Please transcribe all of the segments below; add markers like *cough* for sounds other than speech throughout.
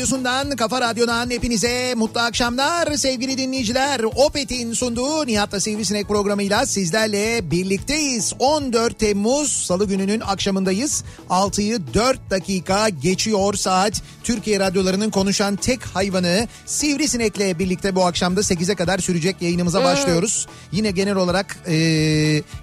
radyosundan, kafa radyodan hepinize mutlu akşamlar sevgili dinleyiciler. Opet'in sunduğu Nihat'la Sivrisinek programıyla sizlerle birlikteyiz. 14 Temmuz Salı gününün akşamındayız. 6'yı 4 dakika geçiyor saat. Türkiye radyolarının konuşan tek hayvanı Sivrisinek'le birlikte bu akşamda 8'e kadar sürecek yayınımıza başlıyoruz. Yine genel olarak e,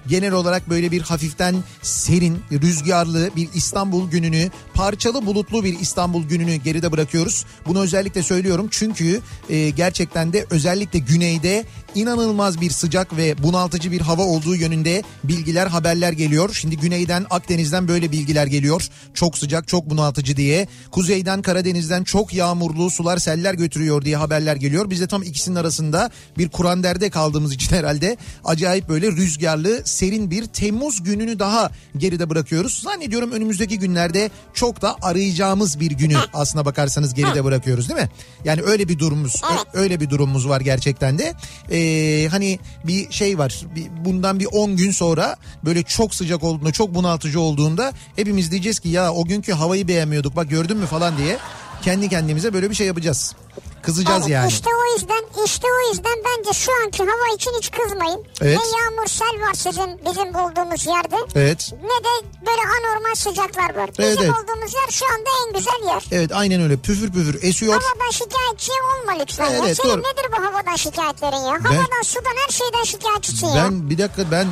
genel olarak böyle bir hafiften serin, rüzgarlı bir İstanbul gününü, parçalı bulutlu bir İstanbul gününü geride bırakıyoruz. Bunu özellikle söylüyorum çünkü e, gerçekten de özellikle güneyde inanılmaz bir sıcak ve bunaltıcı bir hava olduğu yönünde bilgiler, haberler geliyor. Şimdi güneyden Akdeniz'den böyle bilgiler geliyor. Çok sıcak, çok bunaltıcı diye. Kuzeyden Karadeniz'den çok yağmurlu sular seller götürüyor diye haberler geliyor. Biz de tam ikisinin arasında bir kuranderde kaldığımız için herhalde acayip böyle rüzgarlı, serin bir Temmuz gününü daha geride bırakıyoruz. Zannediyorum önümüzdeki günlerde çok da arayacağımız bir günü aslına bakarsanız geride bırakıyoruz değil mi? Yani öyle bir durumumuz, ö- öyle bir durumumuz var gerçekten de. Ee, hani bir şey var. Bir, bundan bir 10 gün sonra böyle çok sıcak olduğunda, çok bunaltıcı olduğunda hepimiz diyeceğiz ki ya o günkü havayı beğenmiyorduk bak gördün mü falan diye kendi kendimize böyle bir şey yapacağız. Kızacağız Evet, yani. İşte o yüzden işte o yüzden bence şu anki hava için hiç kızmayın. Evet. Ne yağmur sel var sizin bizim bulduğumuz yerde. Evet. Ne de böyle anormal sıcaklar var. Bizim Evet, evet. olduğumuz yer şu anda en güzel yer. Evet aynen öyle püfür püfür esiyor. Havadan şikayetçi olma lütfen ya. Evet, Senin doğru. nedir bu havadan şikayetlerin ya? Havadan, sudan her şeyden şikayetçisin ya. Ben bir dakika ben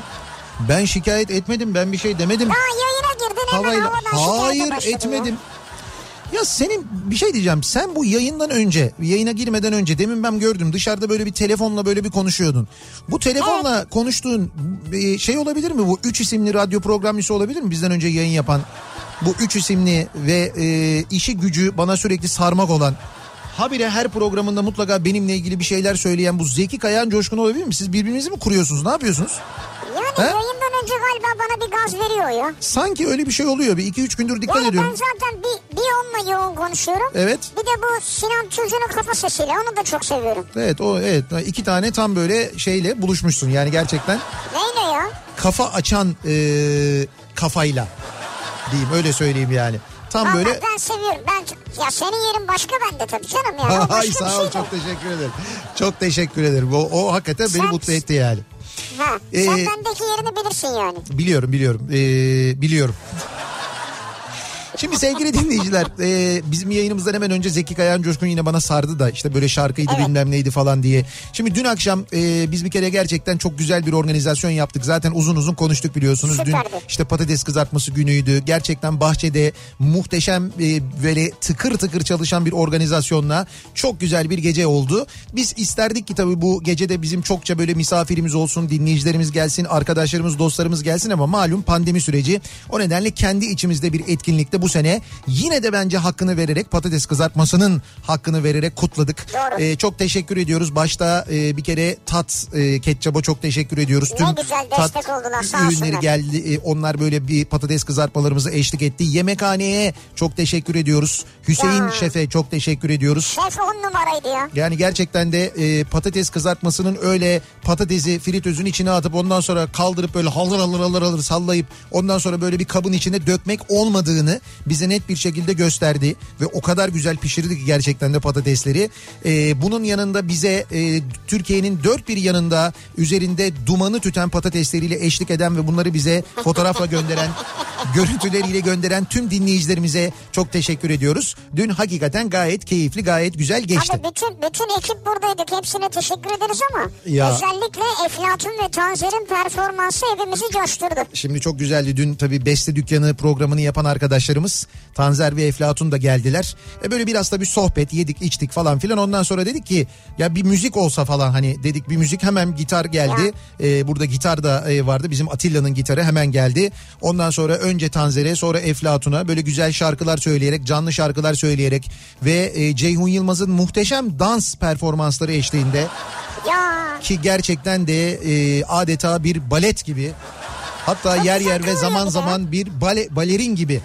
ben şikayet etmedim ben bir şey demedim. Daha yayına girdin hemen Havayla havadan hayır başladın ya. Ya senin bir şey diyeceğim. Sen bu yayından önce, yayına girmeden önce demin ben gördüm dışarıda böyle bir telefonla böyle bir konuşuyordun. Bu telefonla konuştuğun e, şey olabilir mi? Bu üç isimli radyo programcısı olabilir mi? Bizden önce yayın yapan bu üç isimli ve e, işi gücü bana sürekli sarmak olan habire her programında mutlaka benimle ilgili bir şeyler söyleyen bu Zeki Kayan Coşkun olabilir mi? Siz birbirinizi mi kuruyorsunuz? Ne yapıyorsunuz? Yani He? yayından önce galiba bana bir gaz veriyor ya. Sanki öyle bir şey oluyor. Bir iki üç gündür dikkat Yani ediyorum. ben zaten bir, bir onunla yoğun konuşuyorum. Evet. Bir de bu Sinan Tuzcu'nun kafa sesiyle onu da çok seviyorum. Evet o evet iki tane tam böyle şeyle buluşmuşsun yani gerçekten Neyle ya? kafa açan e, kafayla diyeyim öyle söyleyeyim yani. Tam Vallahi böyle ben seviyorum. Ben ya senin yerin başka bende tabii canım ya. *laughs* O Ay sağ ol şey çok teşekkür ederim. Çok teşekkür ederim. O, o hakikaten beni Sen- mutlu etti yani. Ha, Ee, sen bendeki yerini bilirsin yani. Biliyorum biliyorum ee, biliyorum. Şimdi sevgili dinleyiciler e, bizim yayınımızdan hemen önce Zeki Kayan Coşkun yine bana sardı da işte böyle şarkıydı Evet. bilmem neydi falan diye. Şimdi dün akşam e, biz bir kere gerçekten çok güzel bir organizasyon yaptık. Zaten uzun uzun konuştuk biliyorsunuz. Dün Süperdi. işte patates kızartması günüydü. Gerçekten bahçede muhteşem e, böyle tıkır tıkır çalışan bir organizasyonla çok güzel bir gece oldu. Biz isterdik ki tabii bu gecede bizim çokça böyle misafirimiz olsun, dinleyicilerimiz gelsin, arkadaşlarımız, dostlarımız gelsin ama malum pandemi süreci. O nedenle kendi içimizde bir etkinlikte bu sene yine de bence hakkını vererek patates kızartmasının hakkını vererek kutladık. Doğru. Ee, çok teşekkür ediyoruz. Başta e, bir kere tat e, ketçaba çok teşekkür ediyoruz. Ne Tüm güzel tat destek oldular, ürünleri olsunlar. geldi. E, onlar böyle bir patates kızartmalarımızı eşlik etti. Yemekhaneye çok teşekkür ediyoruz. Hüseyin Ya. Şef'e çok teşekkür ediyoruz. Şef on numaraydı ya. Yani gerçekten de e, patates kızartmasının öyle patatesi fritözün içine atıp ondan sonra kaldırıp böyle halır halır halır halır sallayıp ondan sonra böyle bir kabın içine dökmek olmadığını bize net bir şekilde gösterdi. Ve o kadar güzel pişirdi ki gerçekten de patatesleri. E, bunun yanında bize e, Türkiye'nin dört bir yanında üzerinde dumanı tüten patatesleriyle eşlik eden ve bunları bize fotoğrafla gönderen *laughs* görüntüleriyle gönderen tüm dinleyicilerimize çok teşekkür ediyoruz. Dün hakikaten gayet keyifli gayet güzel geçti. Abi bütün bütün ekip buradaydık. Hepsine teşekkür ederiz ama Ya. özellikle Eflatun ve Tanzer'in performansı evimizi coşturdu. Şimdi çok güzeldi dün tabii Beste Dükkanı programını yapan arkadaşlarımız Tanzer ve Eflatun da geldiler. E böyle biraz da bir sohbet yedik içtik falan filan ondan sonra dedik ki ya bir müzik olsa falan hani dedik bir müzik hemen gitar geldi. E, burada gitar da e, vardı bizim Atilla'nın gitarı hemen geldi. Ondan sonra önce Tanzer'e sonra Eflatun'a böyle güzel şarkılar söyleyerek canlı şarkılar söyleyerek ve e, Ceyhun Yılmaz'ın muhteşem dans performansları eşliğinde Ya ki gerçekten de e, adeta bir balet gibi hatta yer yer ve zaman kıvırdı zaman bir bale, balerin gibi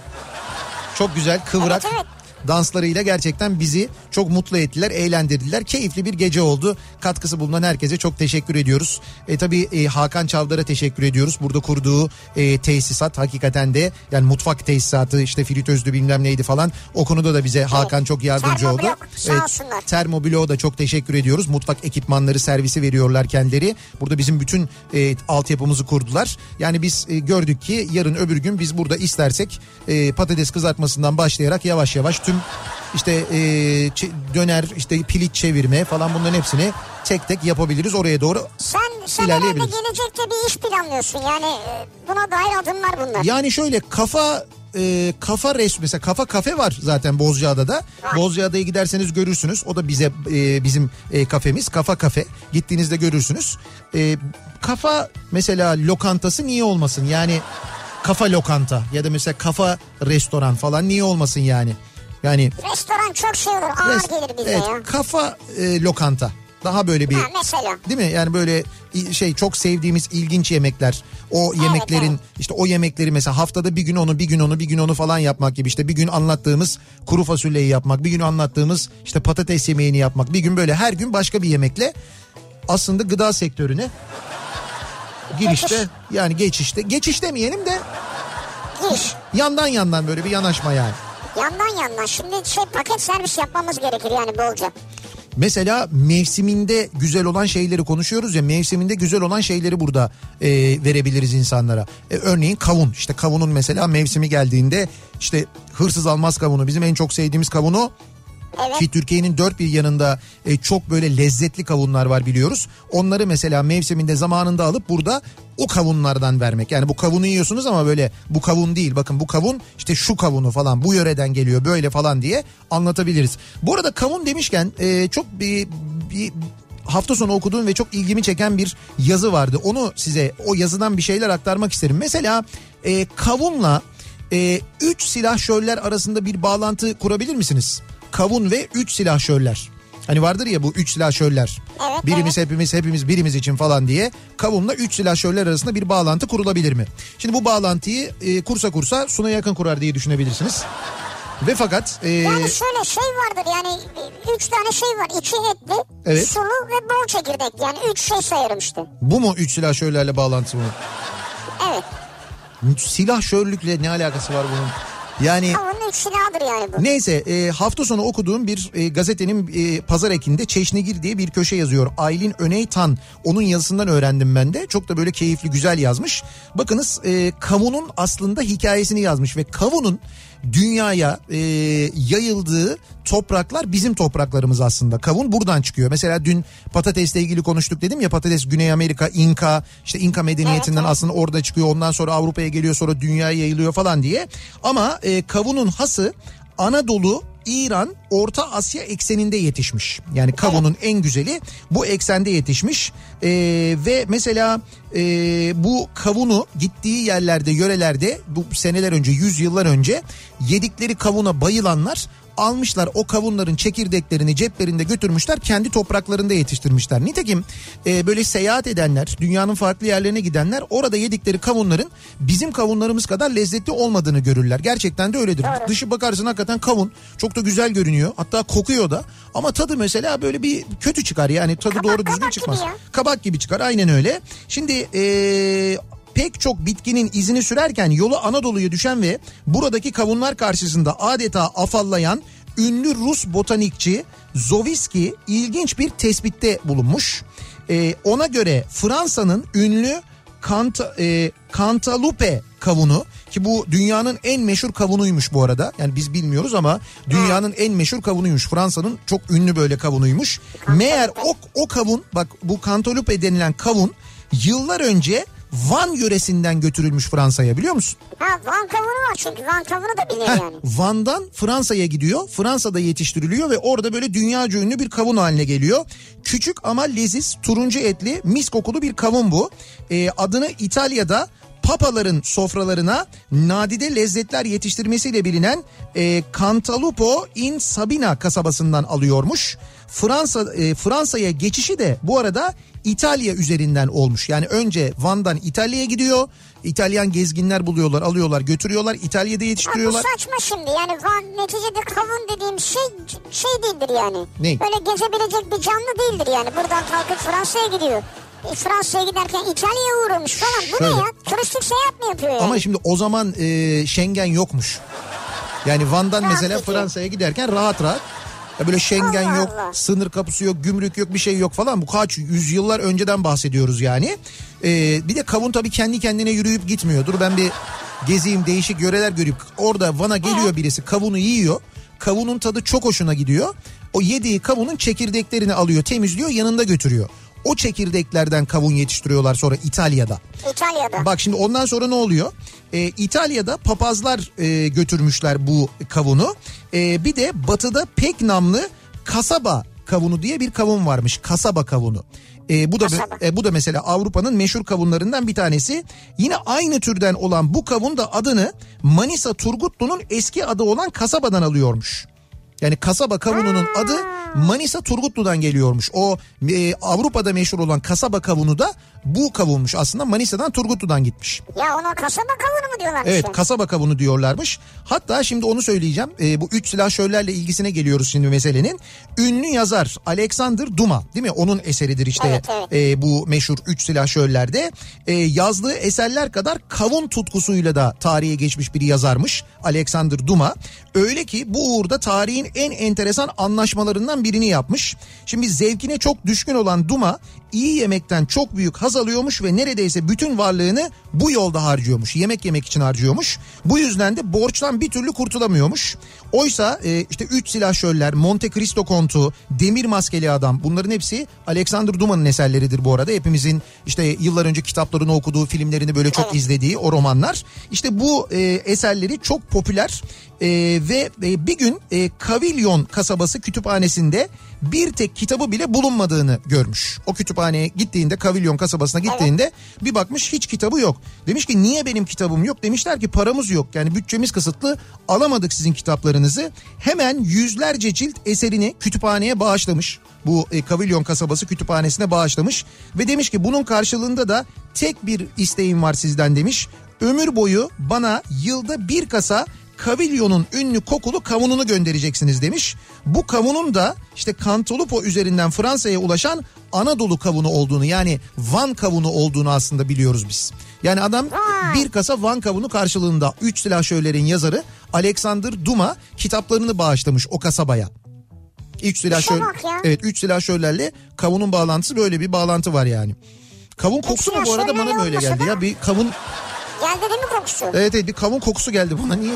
çok güzel kıvrak Evet, evet. Danslarıyla gerçekten bizi çok mutlu ettiler, eğlendirdiler. Keyifli bir gece oldu. Katkısı bulunan herkese çok teşekkür ediyoruz. E, tabii e, Hakan Çavdar'a teşekkür ediyoruz. Burada kurduğu e, tesisat hakikaten de yani mutfak tesisatı işte fritözlü bilmem neydi falan. O konuda da bize Hakan çok yardımcı oldu. Termoblok. Termoblok'a da çok teşekkür ediyoruz. Mutfak ekipmanları servisi veriyorlar kendileri. Burada bizim bütün e, altyapımızı kurdular. Yani biz e, gördük ki yarın öbür gün biz burada istersek e, patates kızartmasından başlayarak yavaş yavaş tüm işte e, döner işte piliç çevirme falan bunların hepsini tek tek yapabiliriz oraya doğru. sen sen İlerleyebiliriz. gelecekte bir iş planlıyorsun. Yani e, buna dair adımlar bunlar. Yani şöyle kafa e, kafa res mesela kafa kafe var zaten Bozcaada'da. Bozcaada'ya giderseniz görürsünüz. O da bize e, bizim e, kafemiz kafa kafe. Gittiğinizde görürsünüz. E, kafa mesela lokantası niye olmasın? Yani kafa lokanta ya da mesela kafa restoran falan niye olmasın yani? Yani Restoran çok şey olur ağır res- gelir bize evet, ya. kafa e, lokanta. Daha böyle bir Ha, mesela. Değil mi? Yani böyle şey çok sevdiğimiz ilginç yemekler. O yemeklerin evet. işte o yemekleri mesela haftada bir gün onu bir gün onu bir gün onu falan yapmak gibi işte bir gün anlattığımız kuru fasulyeyi yapmak, bir gün anlattığımız işte patates yemeğini yapmak. Bir gün böyle her gün başka bir yemekle aslında gıda sektörüne girişte Geçiş. yani geçişte geçiş demeyelim de Giş. yandan yandan böyle bir yanaşma yani. Yandan yandan. Şimdi şey paket servis yapmamız gerekir yani bolca. Mesela mevsiminde güzel olan şeyleri konuşuyoruz ya mevsiminde güzel olan şeyleri burada e, verebiliriz insanlara. E, örneğin kavun işte kavunun mesela mevsimi geldiğinde işte hırsız almaz kavunu bizim en çok sevdiğimiz kavunu Evet. ki Türkiye'nin dört bir yanında e, çok böyle lezzetli kavunlar var biliyoruz. Onları mesela mevsiminde zamanında alıp burada o kavunlardan vermek. Yani bu kavunu yiyorsunuz ama böyle bu kavun değil. Bakın bu kavun işte şu kavunu falan bu yöreden geliyor böyle falan diye anlatabiliriz. Bu arada kavun demişken e, çok bir, bir hafta sonu okuduğum ve çok ilgimi çeken bir yazı vardı. Onu size o yazıdan bir şeyler aktarmak isterim. Mesela e, kavunla e, üç silahşörler arasında bir bağlantı kurabilir misiniz? Kavun ve üç silahşörler. Hani vardır ya bu üç silahşörler. Evet, birimiz hepimiz hepimiz birimiz için falan diye. Kavunla üç silahşörler arasında bir bağlantı kurulabilir mi? Şimdi bu bağlantıyı e, kursa kursa Suna yakın kurar diye düşünebilirsiniz. Ve fakat e, Yani şöyle şey vardır yani üç tane şey var. İçi etli, Evet. sulu ve bol çekirdek. Yani üç şey sayarım işte. bu mu üç silahşörlerle bağlantısı mı? Evet. Silahşörlükle ne alakası var bunun? Yani Tavuğun üç silahıdır yani bu. Neyse e, hafta sonu okuduğum bir e, gazetenin e, pazar ekinde Çeşnigir diye bir köşe yazıyor. Aylin Öneytan onun yazısından öğrendim ben de. Çok da böyle keyifli güzel yazmış. Bakınız e, kavunun aslında hikayesini yazmış ve kavunun dünyaya e, yayıldığı topraklar bizim topraklarımız aslında. Kavun buradan çıkıyor. Mesela dün patatesle ilgili konuştuk dedim ya patates Güney Amerika, İnka, işte İnka medeniyetinden Evet, aslında orada çıkıyor. Ondan sonra Avrupa'ya geliyor sonra dünyaya yayılıyor falan diye. Ama e, kavunun hası Anadolu İran Orta Asya ekseninde yetişmiş. Yani kavunun en güzeli bu eksende yetişmiş. Ee, ve mesela e, bu kavunu gittiği yerlerde yörelerde bu seneler önce 100 yıllar önce yedikleri kavuna bayılanlar almışlar o kavunların çekirdeklerini ceplerinde götürmüşler kendi topraklarında yetiştirmişler. Nitekim e, böyle seyahat edenler dünyanın farklı yerlerine gidenler orada yedikleri kavunların bizim kavunlarımız kadar lezzetli olmadığını görürler. Gerçekten de öyledir. Doğru. Dışı bakarsın hakikaten kavun çok da güzel görünüyor hatta kokuyor da ama tadı mesela böyle bir kötü çıkar yani tadı Kabak, doğru düzgün kabak çıkmaz. gibi. Kabak gibi çıkar aynen öyle. Şimdi eee pek çok bitkinin izini sürerken yolu Anadolu'ya düşen ve buradaki kavunlar karşısında adeta afallayan ünlü Rus botanikçi Zoviski ilginç bir tespitte bulunmuş. Eee, ona göre Fransa'nın ünlü Kanta, e, Cantaloupe kavunu ki bu dünyanın en meşhur kavunuymuş bu arada. Yani biz bilmiyoruz ama dünyanın en meşhur kavunuymuş. Fransa'nın çok ünlü böyle kavunuymuş. Meğer o, o kavun bak bu Cantaloupe denilen kavun yıllar önce Van yöresinden götürülmüş Fransa'ya biliyor musun? Ha Van kavunu var çünkü Van kavunu da bilir Heh, yani. Van'dan Fransa'ya gidiyor. Fransa'da yetiştiriliyor ve orada böyle dünyaca ünlü bir kavun haline geliyor. Küçük ama leziz, turuncu etli, mis kokulu bir kavun bu. Ee, adını İtalya'da papaların sofralarına nadide lezzetler yetiştirmesiyle bilinen e, Cantalupo in Sabina kasabasından alıyormuş. Fransa e, Fransa'ya geçişi de bu arada İtalya üzerinden olmuş. Yani önce Van'dan İtalya'ya gidiyor. İtalyan gezginler buluyorlar, alıyorlar, götürüyorlar. İtalya'da yetiştiriyorlar. saçma şimdi yani Van neticede kavun dediğim şey şey değildir yani. Ne? Böyle gezebilecek bir canlı değildir yani. Buradan kalkıp Fransa'ya gidiyor. Fransa'ya giderken İtalya'ya uğramış falan. Bu Şöyle. ne ya? Turistik seyahat mi yapıyor yani? Ama şimdi o zaman e, Schengen yokmuş. Yani Van'dan Rahat mesela gidiyor. Fransa'ya giderken rahat rahat. Ya böyle Schengen Allah yok, Allah. sınır kapısı yok, gümrük yok, bir şey yok falan. Bu kaç yüzyıllar önceden bahsediyoruz yani. E, bir de kavun tabii kendi kendine yürüyüp gitmiyor. Dur ben bir gezeyim, değişik yöreler görüp orada Van'a geliyor birisi kavunu yiyor. Kavunun tadı çok hoşuna gidiyor. O yediği kavunun çekirdeklerini alıyor, temizliyor, yanında götürüyor. O çekirdeklerden kavun yetiştiriyorlar sonra İtalya'da. İtalya'da. Bak şimdi ondan sonra ne oluyor? Ee, İtalya'da papazlar e, götürmüşler bu kavunu. Ee, bir de batıda pek namlı kasaba kavunu diye bir kavun varmış. Kasaba kavunu. Ee, bu da Kasaba. e, bu da mesela Avrupa'nın meşhur kavunlarından bir tanesi. Yine aynı türden olan bu kavun da adını Manisa Turgutlu'nun eski adı olan kasabadan alıyormuş. Yani kasaba kavununun adı Manisa Turgutlu'dan geliyormuş. O e, Avrupa'da meşhur olan kasaba kavunu da bu kavunmuş. Aslında Manisa'dan Turgutlu'dan gitmiş. Ya ona kasaba kavunu mu diyorlar? Evet kasaba kavunu diyorlarmış. Hatta şimdi onu söyleyeceğim. E, bu üç silahşörlerle ilgisine geliyoruz şimdi meselenin. Ünlü yazar Alexander Duma değil mi? Onun eseridir işte Evet, evet. e, bu meşhur üç silahşörlerde. E, yazdığı eserler kadar kavun tutkusuyla da tarihe geçmiş bir yazarmış Alexander Duma. Öyle ki bu uğurda tarihin en enteresan anlaşmalarından birini yapmış. Şimdi zevkine çok düşkün olan Duma iyi yemekten çok büyük haz alıyormuş ve neredeyse bütün varlığını bu yolda harcıyormuş. Yemek yemek için harcıyormuş. Bu yüzden de borçtan bir türlü kurtulamıyormuş. Oysa e, işte üç silahşörler, Monte Cristo kontu, Demir Maskeli Adam bunların hepsi Alexander Duma'nın eserleridir bu arada. Hepimizin işte yıllar önce kitaplarını okuduğu, filmlerini böyle çok izlediği o romanlar. İşte bu e, eserleri çok popüler e, ve e, bir gün e, Kavilyon kasabası kütüphanesinde bir tek kitabı bile bulunmadığını görmüş. O kütüphaneye gittiğinde Kavilyon kasabasına gittiğinde bir bakmış hiç kitabı yok. Demiş ki niye benim kitabım yok? Demişler ki paramız yok yani bütçemiz kısıtlı alamadık sizin kitaplarınızı. Hemen yüzlerce cilt eserini kütüphaneye bağışlamış. Bu e, Kavilyon kasabası kütüphanesine bağışlamış ve demiş ki bunun karşılığında da tek bir isteğim var sizden demiş. Ömür boyu bana yılda bir kasa Kavilyon'un ünlü kokulu kavununu göndereceksiniz demiş. Bu kavunun da işte Cantaloupe üzerinden Fransa'ya ulaşan Anadolu kavunu olduğunu yani Van kavunu olduğunu aslında biliyoruz biz. Yani adam bir kasa Van kavunu karşılığında 3 silahşörlerin yazarı Alexander Duma kitaplarını bağışlamış o kasabaya. Üç silahşör, evet üç silahşörlerle kavunun bağlantısı böyle bir bağlantı var yani. Kavun kokusu mu bu arada bana mı öyle olmasa geldi ya bir kavun Geldi değil mi kokusu? evet evet bir kavun kokusu geldi bana niye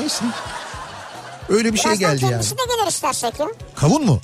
Öyle bir şey Birazdan geldi yani. kendisi de gelir istersek ya. Kavun mu?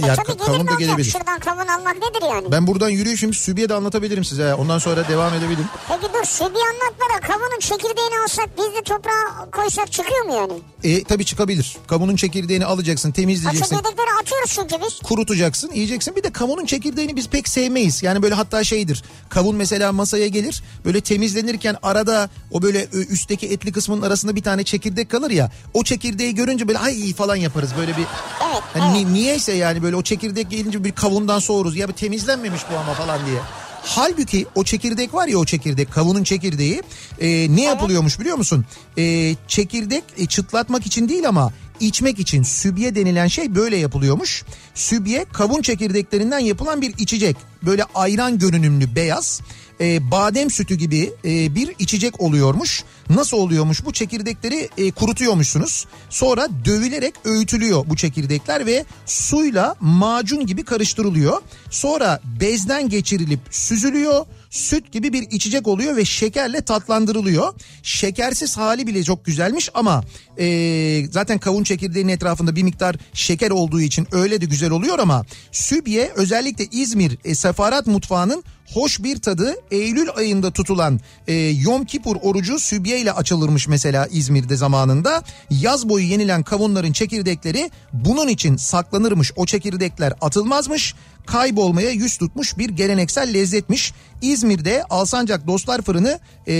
Ka- E ya tabii kavun da gelebilir. Şuradan kavun almak nedir yani? Ben buradan yürüyüp şimdi Sübiye de anlatabilirim size. Ondan sonra devam edebilirim. Peki dur şu bir anlatma da kavunun çekirdeğini alsak biz de toprağa koysak çıkıyor mu yani? E tabii çıkabilir. Kavunun çekirdeğini alacaksın, O temizleyeceksin. çekirdekleri atıyoruz çünkü biz. kurutacaksın, yiyeceksin. Bir de kavunun çekirdeğini biz pek sevmeyiz. Yani böyle hatta şeydir. Kavun mesela masaya gelir. Böyle temizlenirken arada o böyle ö, üstteki etli kısmının arasında bir tane çekirdek kalır ya. O çekirdeği görünce böyle ay falan yaparız. Böyle bir Evet, hani evet. ni- niyeyse yani böyle o çekirdek gelince bir kavundan soğuruz. Ya bir temizlenmemiş bu ama falan diye. Halbuki o çekirdek var ya o çekirdek kavunun çekirdeği e, ne yapılıyormuş biliyor musun? E, çekirdek e, çıtlatmak için değil ama içmek için sübye denilen şey böyle yapılıyormuş. Sübye kavun çekirdeklerinden yapılan bir içecek. Böyle ayran görünümlü beyaz e, badem sütü gibi e, bir içecek oluyormuş. Nasıl oluyormuş bu çekirdekleri e, kurutuyormuşsunuz. Sonra dövülerek öğütülüyor bu çekirdekler ve suyla macun gibi karıştırılıyor. Sonra bezden geçirilip süzülüyor. Süt gibi bir içecek oluyor ve şekerle tatlandırılıyor. Şekersiz hali bile çok güzelmiş ama e, zaten kavun çekirdeğinin etrafında bir miktar şeker olduğu için öyle de güzel oluyor ama sübye özellikle İzmir e, sefarat mutfağının hoş bir tadı Eylül ayında tutulan e, Yom Kipur orucu sübye ile açılırmış mesela İzmir'de zamanında. Yaz boyu yenilen kavunların çekirdekleri bunun için saklanırmış. O çekirdekler atılmazmış. Kaybolmaya yüz tutmuş bir geleneksel lezzetmiş. İzmir'de Alsancak Dostlar Fırını e,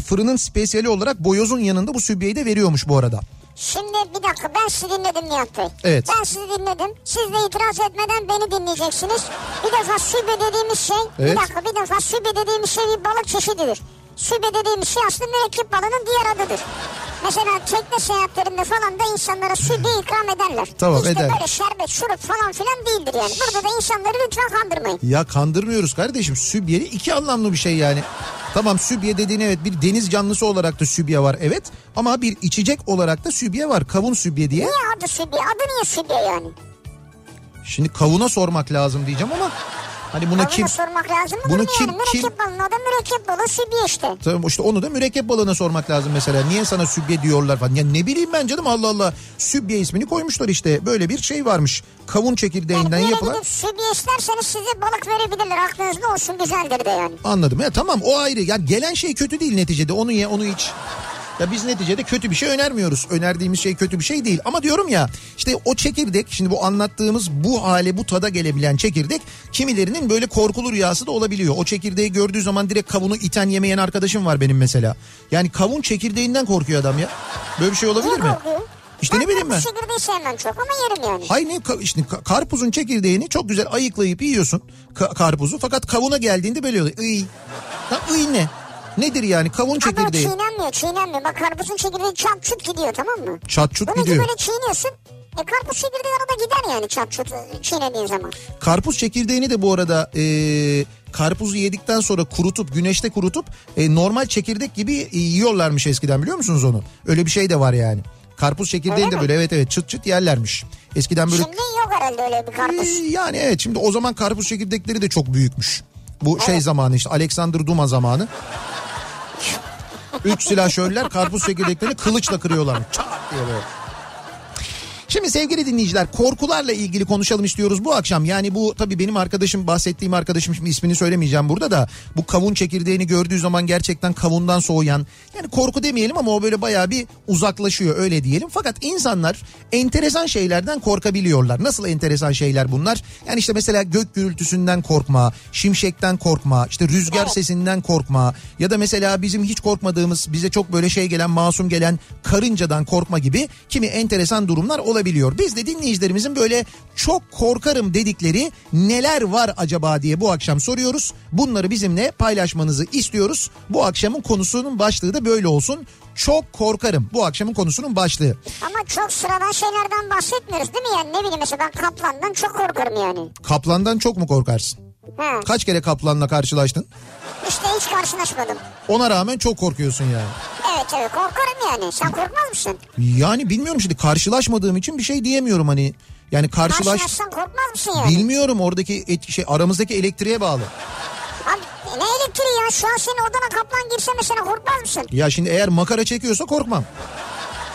fırının spesiyali olarak boyozun yanında bu sübyeyi de veriyormuş bu arada. Şimdi bir dakika ben sizi dinledim Nihat Bey. Evet. Ben sizi dinledim. Siz de itiraz etmeden beni dinleyeceksiniz. Bir defa sübe dediğimiz şey, Evet. bir dakika bir defa sübe dediğimiz şey bir balık çeşididir. Sübe dediğimiz şey aslında mürekkep balığının diğer adıdır. Mesela tekne seyahatlerinde falan da insanlara sübe ikram ederler. Tamam, işte eder. böyle şerbet, şurup falan filan değildir yani. Burada da insanları lütfen kandırmayın. Ya kandırmıyoruz kardeşim. Sübye iki anlamlı bir şey yani. Tamam sübye dediğin evet bir deniz canlısı olarak da sübye var evet. Ama bir içecek olarak da sübye var. Kavun sübye diye. Niye adı sübe? Adı niye sübe yani? Şimdi kavuna sormak lazım diyeceğim ama hani buna Buna kim... sormak lazım mı? bunu Bunu kim- yani? Mürekkep kim- balığının adı mürekkep balığı sübe işte. Tamam işte onu da mürekkep balığına sormak lazım mesela. Niye sana sübye diyorlar falan. Ya ne bileyim ben canım Allah Allah. Sübye ismini koymuşlar işte. Böyle bir şey varmış. Kavun çekirdeğinden Yani yapılan. gidip sübye isterseniz size balık verebilirler. Aklınızda olsun güzeldir de yani. Anladım. Ya tamam o ayrı. Yani gelen şey kötü değil neticede. Onu ye onu iç. Ya biz neticede kötü bir şey önermiyoruz. Önerdiğimiz şey kötü bir şey değil. Ama diyorum ya işte o çekirdek şimdi bu anlattığımız bu hale bu tada gelebilen çekirdek kimilerinin böyle korkulu rüyası da olabiliyor. O çekirdeği gördüğü zaman direkt kavunu iten yemeyen arkadaşım var benim mesela. Yani kavun çekirdeğinden korkuyor adam ya. Böyle bir şey olabilir mi? İşte ne bileyim ben. çekirdeği sevmem çok ama yerim yani. Hayır ne işte ka- karpuzun çekirdeğini çok güzel ayıklayıp yiyorsun ka- karpuzu fakat kavuna geldiğinde böyle oluyor. Iy. Lan iy ne? Nedir yani kavun Ama çekirdeği? çiğnenmiyor çiğnenmiyor. Bak karpuzun çekirdeği çat çut gidiyor tamam mı? Çat çut Bunu gidiyor. böyle çiğniyorsun. E karpuz çekirdeği arada gider yani çat çut e, çiğnediğin zaman. Karpuz çekirdeğini de bu arada e, karpuzu yedikten sonra kurutup güneşte kurutup e, normal çekirdek gibi e, yiyorlarmış eskiden biliyor musunuz onu? Öyle bir şey de var yani. Karpuz çekirdeğini de böyle evet evet çıt çıt yerlermiş. Eskiden böyle Şimdi yok herhalde öyle bir karpuz. Ee, yani evet şimdi o zaman karpuz çekirdekleri de çok büyükmüş. Bu şey zamanı işte Alexander Duma zamanı. Üç silahşörler karpuz çekirdeklerini kılıçla kırıyorlar. Çat diye böyle. Şimdi sevgili dinleyiciler korkularla ilgili konuşalım istiyoruz bu akşam. Yani bu tabii benim arkadaşım bahsettiğim arkadaşım şimdi ismini söylemeyeceğim burada da bu kavun çekirdeğini gördüğü zaman gerçekten kavundan soğuyan yani korku demeyelim ama o böyle bayağı bir uzaklaşıyor öyle diyelim. Fakat insanlar enteresan şeylerden korkabiliyorlar. Nasıl enteresan şeyler bunlar? Yani işte mesela gök gürültüsünden korkma, şimşekten korkma, işte rüzgar Evet. sesinden korkma ya da mesela bizim hiç korkmadığımız bize çok böyle şey gelen masum gelen karıncadan korkma gibi kimi enteresan durumlar olabiliyor. Biz de dinleyicilerimizin böyle çok korkarım dedikleri neler var acaba diye bu akşam soruyoruz. Bunları bizimle paylaşmanızı istiyoruz. Bu akşamın konusunun başlığı da böyle olsun. Çok korkarım bu akşamın konusunun başlığı. Ama çok sıradan şeylerden bahsetmiyoruz değil mi yani? Ne bileyim mesela ben kaplandan çok korkarım yani. Kaplandan çok mu korkarsın? Ha. Kaç kere kaplanla karşılaştın? İşte hiç karşılaşmadım. Ona rağmen çok korkuyorsun yani. Evet evet korkarım yani. Sen korkmaz mısın? Yani bilmiyorum şimdi karşılaşmadığım için bir şey diyemiyorum hani. Yani karşılaş Karşılaşsan korkmaz mısın yani? bilmiyorum oradaki et, şey aramızdaki elektriğe bağlı. Abi ne elektriği ya? Şu an senin odana kaplan girse mesela korkmaz mısın? Ya şimdi eğer makara çekiyorsa korkmam.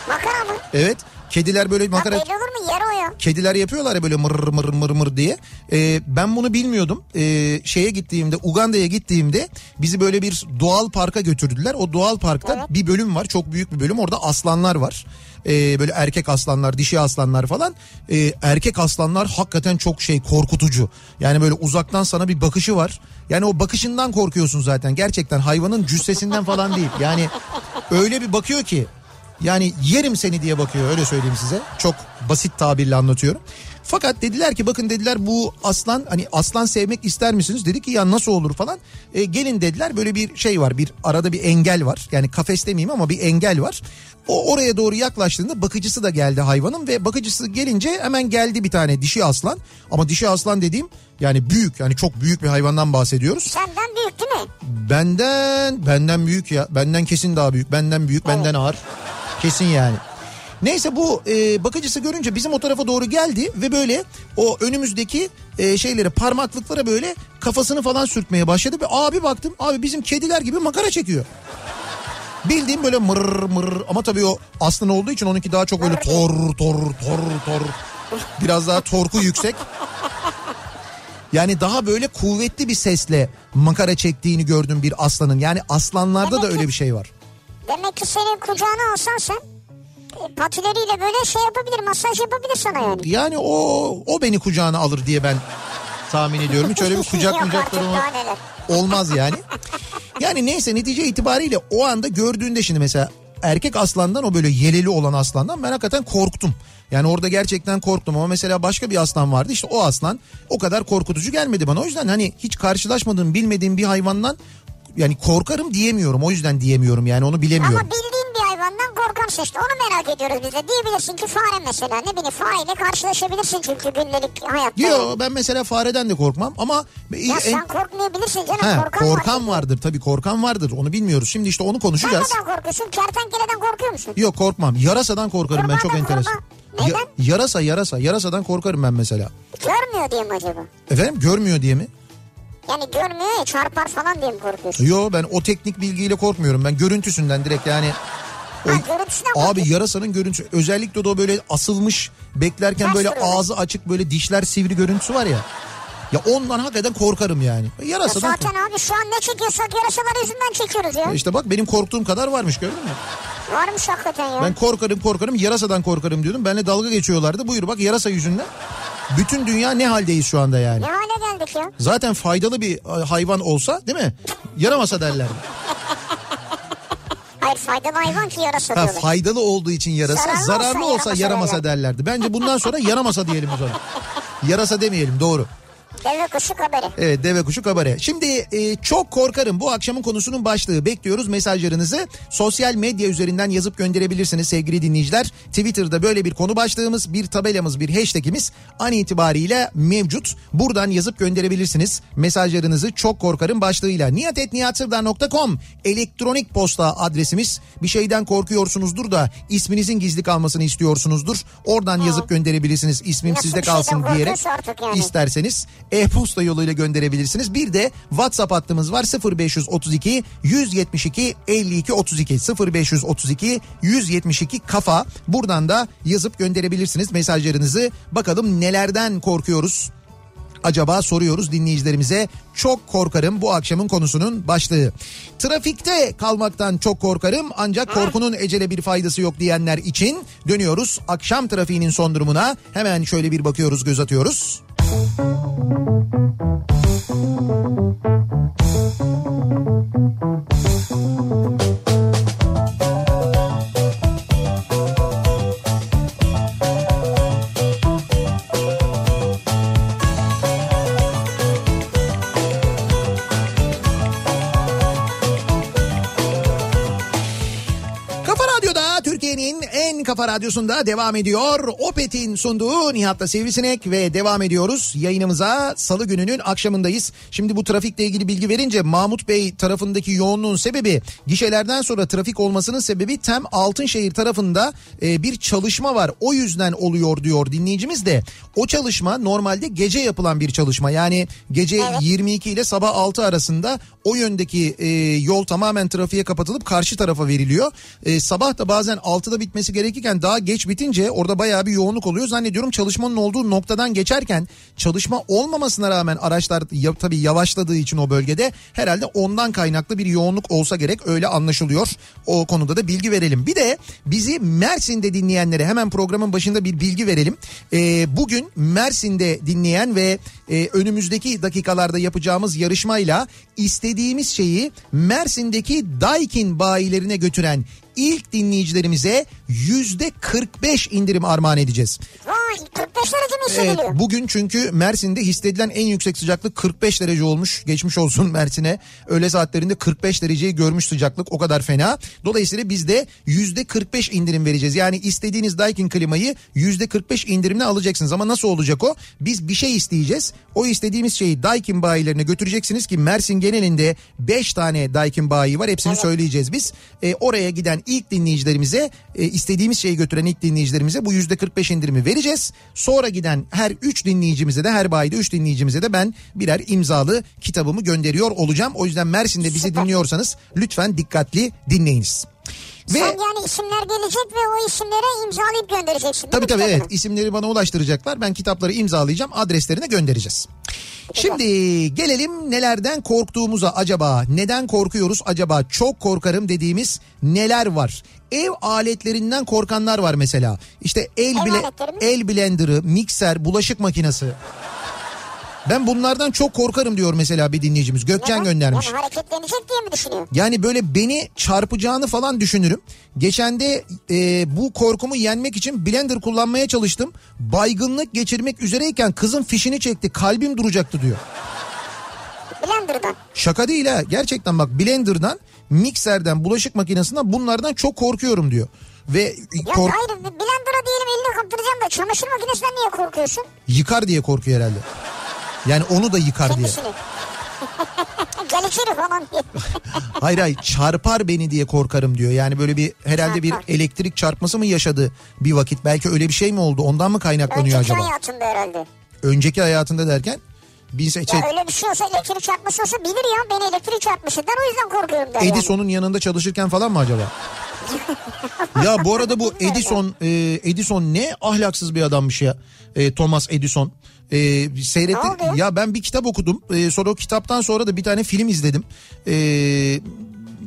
Makara mı? Evet. Kediler böyle Ya makara belli olur mu yer o ya. Kediler yapıyorlar ya böyle mır mır mır mır diye. Ee, ben bunu bilmiyordum. Ee, şeye gittiğimde Uganda'ya gittiğimde bizi böyle bir doğal parka götürdüler. O doğal parkta Evet. bir bölüm var çok büyük bir bölüm orada aslanlar var. Ee, böyle erkek aslanlar dişi aslanlar falan. Ee, erkek aslanlar hakikaten çok şey korkutucu. Yani böyle uzaktan sana bir bakışı var. Yani o bakışından korkuyorsun zaten gerçekten hayvanın cüssesinden falan değil. Yani *laughs* öyle bir bakıyor ki yani yerim seni diye bakıyor öyle söyleyeyim size. Çok basit tabirle anlatıyorum. Fakat dediler ki bakın dediler bu aslan hani aslan sevmek ister misiniz? Dedik ki ya nasıl olur falan. E, gelin dediler böyle bir şey var bir arada bir engel var. Yani kafes demeyeyim ama bir engel var. O oraya doğru yaklaştığında bakıcısı da geldi hayvanın ve bakıcısı gelince hemen geldi bir tane dişi aslan. Ama dişi aslan dediğim yani büyük yani çok büyük bir hayvandan bahsediyoruz. Senden büyük değil mi? Benden benden büyük ya. Benden kesin daha büyük. Benden büyük, benden ağır. Kesin yani. Neyse bu e, bakıcısı görünce bizim o tarafa doğru geldi ve böyle o önümüzdeki e, şeyleri parmaklıklara böyle kafasını falan sürtmeye başladı ve abi baktım abi bizim kediler gibi makara çekiyor. Bildiğim böyle mır mır ama tabii o aslan olduğu için onunki daha çok böyle tor tor tor tor biraz daha torku yüksek. Yani daha böyle kuvvetli bir sesle makara çektiğini gördüm bir aslanın. Yani aslanlarda da Demek ki- öyle bir şey var. Demek ki senin kucağına alsan sen e, patileriyle böyle şey yapabilir masaj yapabilir sana yani. Yani o o beni kucağına alır diye ben tahmin ediyorum. Hiç öyle bir *laughs* kucak daha neler. olmaz yani. Yani neyse netice itibariyle o anda gördüğünde şimdi mesela erkek aslandan o böyle yeleli olan aslandan ben hakikaten korktum. Yani orada gerçekten korktum ama mesela başka bir aslan vardı işte o aslan o kadar korkutucu gelmedi bana. O yüzden hani hiç karşılaşmadığım bilmediğim bir hayvandan yani korkarım diyemiyorum o yüzden diyemiyorum yani onu bilemiyorum. Ama bildiğin bir hayvandan korkarsın işte onu merak ediyoruz biz de. Diyebilirsin ki fare mesela ne bileyim fareyle karşılaşabilirsin çünkü gündelik hayatta. Yo ben mesela fareden de korkmam ama Ya en- sen korkmayabilirsin canım Ha, korkan, korkan var. vardır tabii korkan vardır onu bilmiyoruz. Şimdi işte onu Sen konuşacağız. neden korkuyorsun? Kertenkeleden korkuyor musun? Yok korkmam. Yarasadan korkarım ben Kurbağa çok enteresan. kurbağa. Neden? Ya- yarasa yarasa yarasadan korkarım ben mesela. Görmüyor diye mi acaba? Efendim görmüyor diye mi? Yani görmüyor ya çarpar falan diye mi korkuyorsun? Yo ben o teknik bilgiyle korkmuyorum. Ben görüntüsünden direkt yani. O- Ha Abi yarasanın görüntüsü özellikle de o böyle asılmış beklerken Ters böyle duruyor. ağzı açık böyle dişler sivri görüntüsü var ya. Ya ondan hakikaten korkarım yani. Yarasadan Zaten abi şu an ne çekiyorsak yarasalar yüzünden çekiyoruz ya. İşte bak benim korktuğum kadar varmış gördün mü? Varmış hakikaten ya. Ben korkarım korkarım yarasadan korkarım diyordum. Benle dalga geçiyorlardı. Buyur bak yarasa yüzünden. Bütün dünya ne haldeyiz şu anda yani. Ne hale geldik ya? Zaten faydalı bir e, hayvan olsa değil mi? Yaramasa derlerdi. Hayır faydalı hayvan ki yarasa Ha, diyorlar. faydalı olduğu için yarasa, Zararlı zararlı, olsa olsa yaramasa yaramasa derlerdi. Bence bundan sonra yaramasa diyelim o zaman. Yarasa demeyelim doğru. Deve kuşu haberi. Evet deve kuşu kabare. Şimdi e, çok korkarım bu akşamın konusunun başlığı. Bekliyoruz mesajlarınızı. Sosyal medya üzerinden yazıp gönderebilirsiniz sevgili dinleyiciler. Twitter'da böyle bir konu başlığımız, bir tabelamız, bir hashtagimiz an itibariyle mevcut. Buradan yazıp gönderebilirsiniz mesajlarınızı çok korkarım başlığıyla. niyatetniyatsırdar.com elektronik posta adresimiz. Bir şeyden korkuyorsunuzdur da isminizin gizli kalmasını istiyorsunuzdur. Oradan yazıp gönderebilirsiniz. İsmim Nasıl sizde kalsın diyerek yani. isterseniz e-posta yoluyla gönderebilirsiniz. Bir de WhatsApp hattımız var 0532 172 52 32 0532 172 kafa. Buradan da yazıp gönderebilirsiniz mesajlarınızı. Bakalım nelerden korkuyoruz? Acaba soruyoruz dinleyicilerimize. Çok korkarım bu akşamın konusunun başlığı. Trafikte kalmaktan çok korkarım ancak korkunun ecele bir faydası yok diyenler için dönüyoruz. Akşam trafiğinin son durumuna hemen şöyle bir bakıyoruz göz atıyoruz. Thank you. Kafa radyosunda devam ediyor. Opet'in sunduğu Nihat'la Sivrisinek ve devam ediyoruz. Yayınımıza salı gününün akşamındayız. Şimdi bu trafikle ilgili bilgi verince Mahmut Bey tarafındaki yoğunluğun sebebi gişelerden sonra trafik olmasının sebebi Tem Altınşehir tarafında e, bir çalışma var. O yüzden oluyor diyor dinleyicimiz de. O çalışma normalde gece yapılan bir çalışma. Yani gece Evet. 22 ile sabah 6 arasında o yöndeki e, yol tamamen trafiğe kapatılıp karşı tarafa veriliyor. E, sabah da bazen 6'da bitmesi gerekirken çalışırken daha geç bitince orada bayağı bir yoğunluk oluyor. Zannediyorum çalışmanın olduğu noktadan geçerken çalışma olmamasına rağmen araçlar ya, tabii yavaşladığı için o bölgede herhalde ondan kaynaklı bir yoğunluk olsa gerek öyle anlaşılıyor. O konuda da bilgi verelim. Bir de bizi Mersin'de dinleyenlere hemen programın başında bir bilgi verelim. Ee, bugün Mersin'de dinleyen ve e, önümüzdeki dakikalarda yapacağımız yarışmayla istediğimiz şeyi Mersin'deki Daikin bayilerine götüren ilk dinleyicilerimize yüzde 45 indirim armağan edeceğiz. Vay 45 derece mi Evet, hissediliyor? bugün çünkü Mersin'de hissedilen en yüksek sıcaklık 45 derece olmuş. Geçmiş olsun Mersin'e. Öğle saatlerinde 45 dereceyi görmüş sıcaklık o kadar fena. Dolayısıyla biz de yüzde 45 indirim vereceğiz. Yani istediğiniz Daikin klimayı yüzde 45 indirimle alacaksınız. Ama nasıl olacak o? Biz bir şey isteyeceğiz. O istediğimiz şeyi Daikin bayilerine götüreceksiniz ki Mersin genelinde 5 tane Daikin bayi var. Hepsini söyleyeceğiz biz. E, oraya giden ilk dinleyicilerimize e, istediğimiz şeyi götüren ilk dinleyicilerimize bu yüzde 45 indirimi vereceğiz. Sonra giden her 3 dinleyicimize de her bayide 3 dinleyicimize de ben birer imzalı kitabımı gönderiyor olacağım. O yüzden Mersin'de bizi dinliyorsanız lütfen dikkatli dinleyiniz. Ve Sen yani isimler gelecek ve o isimlere imzalayıp göndereceksin. Tabii tabii kitabını? evet isimleri bana ulaştıracaklar. Ben kitapları imzalayacağım adreslerine göndereceğiz. Şimdi gelelim nelerden korktuğumuza acaba neden korkuyoruz acaba çok korkarım dediğimiz neler var? Ev aletlerinden korkanlar var mesela. İşte el Ev bile el blenderı, mikser, bulaşık makinesi. Ben bunlardan çok korkarım diyor mesela bir dinleyicimiz. Gökçen Neden? göndermiş. Yani hareketlenecek diye mi düşünüyor? Yani böyle beni çarpacağını falan düşünürüm. Geçen de e, bu korkumu yenmek için blender kullanmaya çalıştım. Baygınlık geçirmek üzereyken kızın fişini çekti. Kalbim duracaktı diyor. Blender'dan. Şaka değil ha. Gerçekten bak blenderdan, mikserden, bulaşık makinesinden bunlardan çok korkuyorum diyor. Ve Ya kork- hayır blender'a diyelim elini kaptıracağım da çamaşır makinesinden niye korkuyorsun? yıkar diye korkuyor herhalde. Yani onu da yıkar diye. Kendisini. Gel içeri falan diye. Hayır hayır çarpar beni diye korkarım diyor. Yani böyle bir herhalde bir Çarpar. elektrik çarpması mı yaşadı bir vakit? Belki öyle bir şey mi oldu? Ondan mı kaynaklanıyor Önceki acaba? hayatında herhalde. Önceki hayatında derken bilse Ya şey, öyle bir şey olsa elektrik çarpması olsa bilir ya beni elektrik çarpmıştır o yüzden korkuyorum der yani. Edison'un yanında çalışırken falan mı acaba? *laughs* ya bu arada bu Edison e, Edison ne ahlaksız bir adammış ya. E, Thomas Edison. E. Ne oldu? Ya ben bir kitap okudum. E, sonra o kitaptan sonra da bir tane film izledim. E,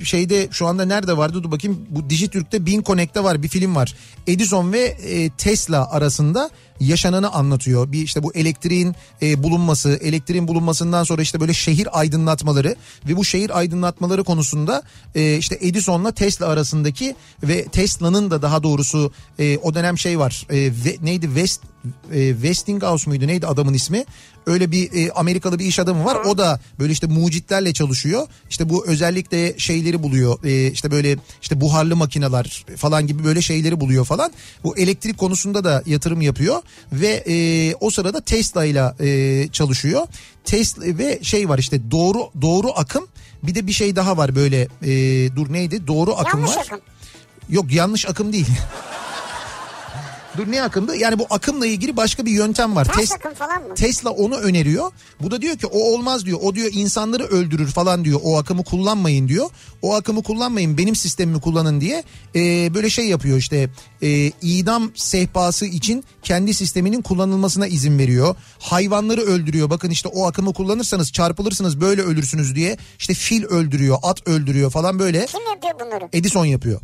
şeyde şu anda nerede vardı dur bakayım bu Dijitürk'te Bin Connect'te var bir film var. Edison ve e, Tesla arasında yaşananı anlatıyor. Bir işte bu elektriğin e, bulunması, elektriğin bulunmasından sonra işte böyle şehir aydınlatmaları ve bu şehir aydınlatmaları konusunda e, işte Edison'la Tesla arasındaki ve Tesla'nın da daha doğrusu e, o dönem şey var. E, ve, neydi West e, Westinghouse muydu neydi adamın ismi? Öyle bir e, Amerikalı bir iş adamı var. O da böyle işte mucitlerle çalışıyor. İşte bu özellikle şeyleri buluyor. E, işte böyle işte buharlı makineler falan gibi böyle şeyleri buluyor falan. Bu elektrik konusunda da yatırım yapıyor ve e, o sırada Tesla ile e, çalışıyor. Tesla ve şey var işte doğru doğru akım bir de bir şey daha var böyle e, dur neydi doğru akım Yanlış var. akım. Yok yanlış akım değil. *laughs* Dur ne akımdı? Yani bu akımla ilgili başka bir yöntem var. Ters Tes- akım falan mı? Tesla onu öneriyor. Bu da diyor ki o olmaz diyor. O diyor insanları öldürür falan diyor. O akımı kullanmayın diyor. O akımı kullanmayın benim sistemimi kullanın diye Ee, böyle şey yapıyor işte e, idam sehpası için kendi sisteminin kullanılmasına izin veriyor. Hayvanları öldürüyor. Bakın işte o akımı kullanırsanız çarpılırsınız böyle ölürsünüz diye. İşte fil öldürüyor, at öldürüyor falan böyle. Kim yapıyor bunları? Edison yapıyor.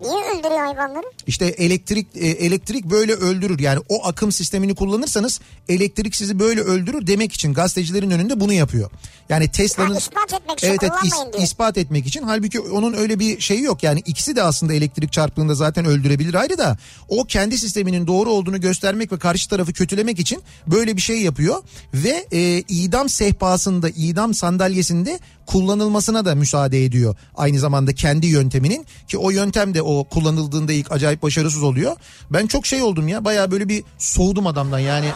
Niye öldürüyor hayvanları? İşte elektrik e, elektrik böyle öldürür. Yani o akım sistemini kullanırsanız elektrik sizi böyle öldürür demek için gazetecilerin önünde bunu yapıyor. Yani Tesla'nın Ha, ispat etmek için evet, evet is- diyor. ispat etmek için. Halbuki onun öyle bir şeyi yok. Yani ikisi de aslında elektrik çarptığında zaten öldürebilir ayrı da o kendi sisteminin doğru olduğunu göstermek ve karşı tarafı kötülemek için böyle bir şey yapıyor ve e, idam sehpasında, idam sandalyesinde kullanılmasına da müsaade ediyor. Aynı zamanda kendi yönteminin ki o yöntem de o kullanıldığında ilk acayip başarısız oluyor. Ben çok şey oldum ya baya böyle bir soğudum adamdan yani.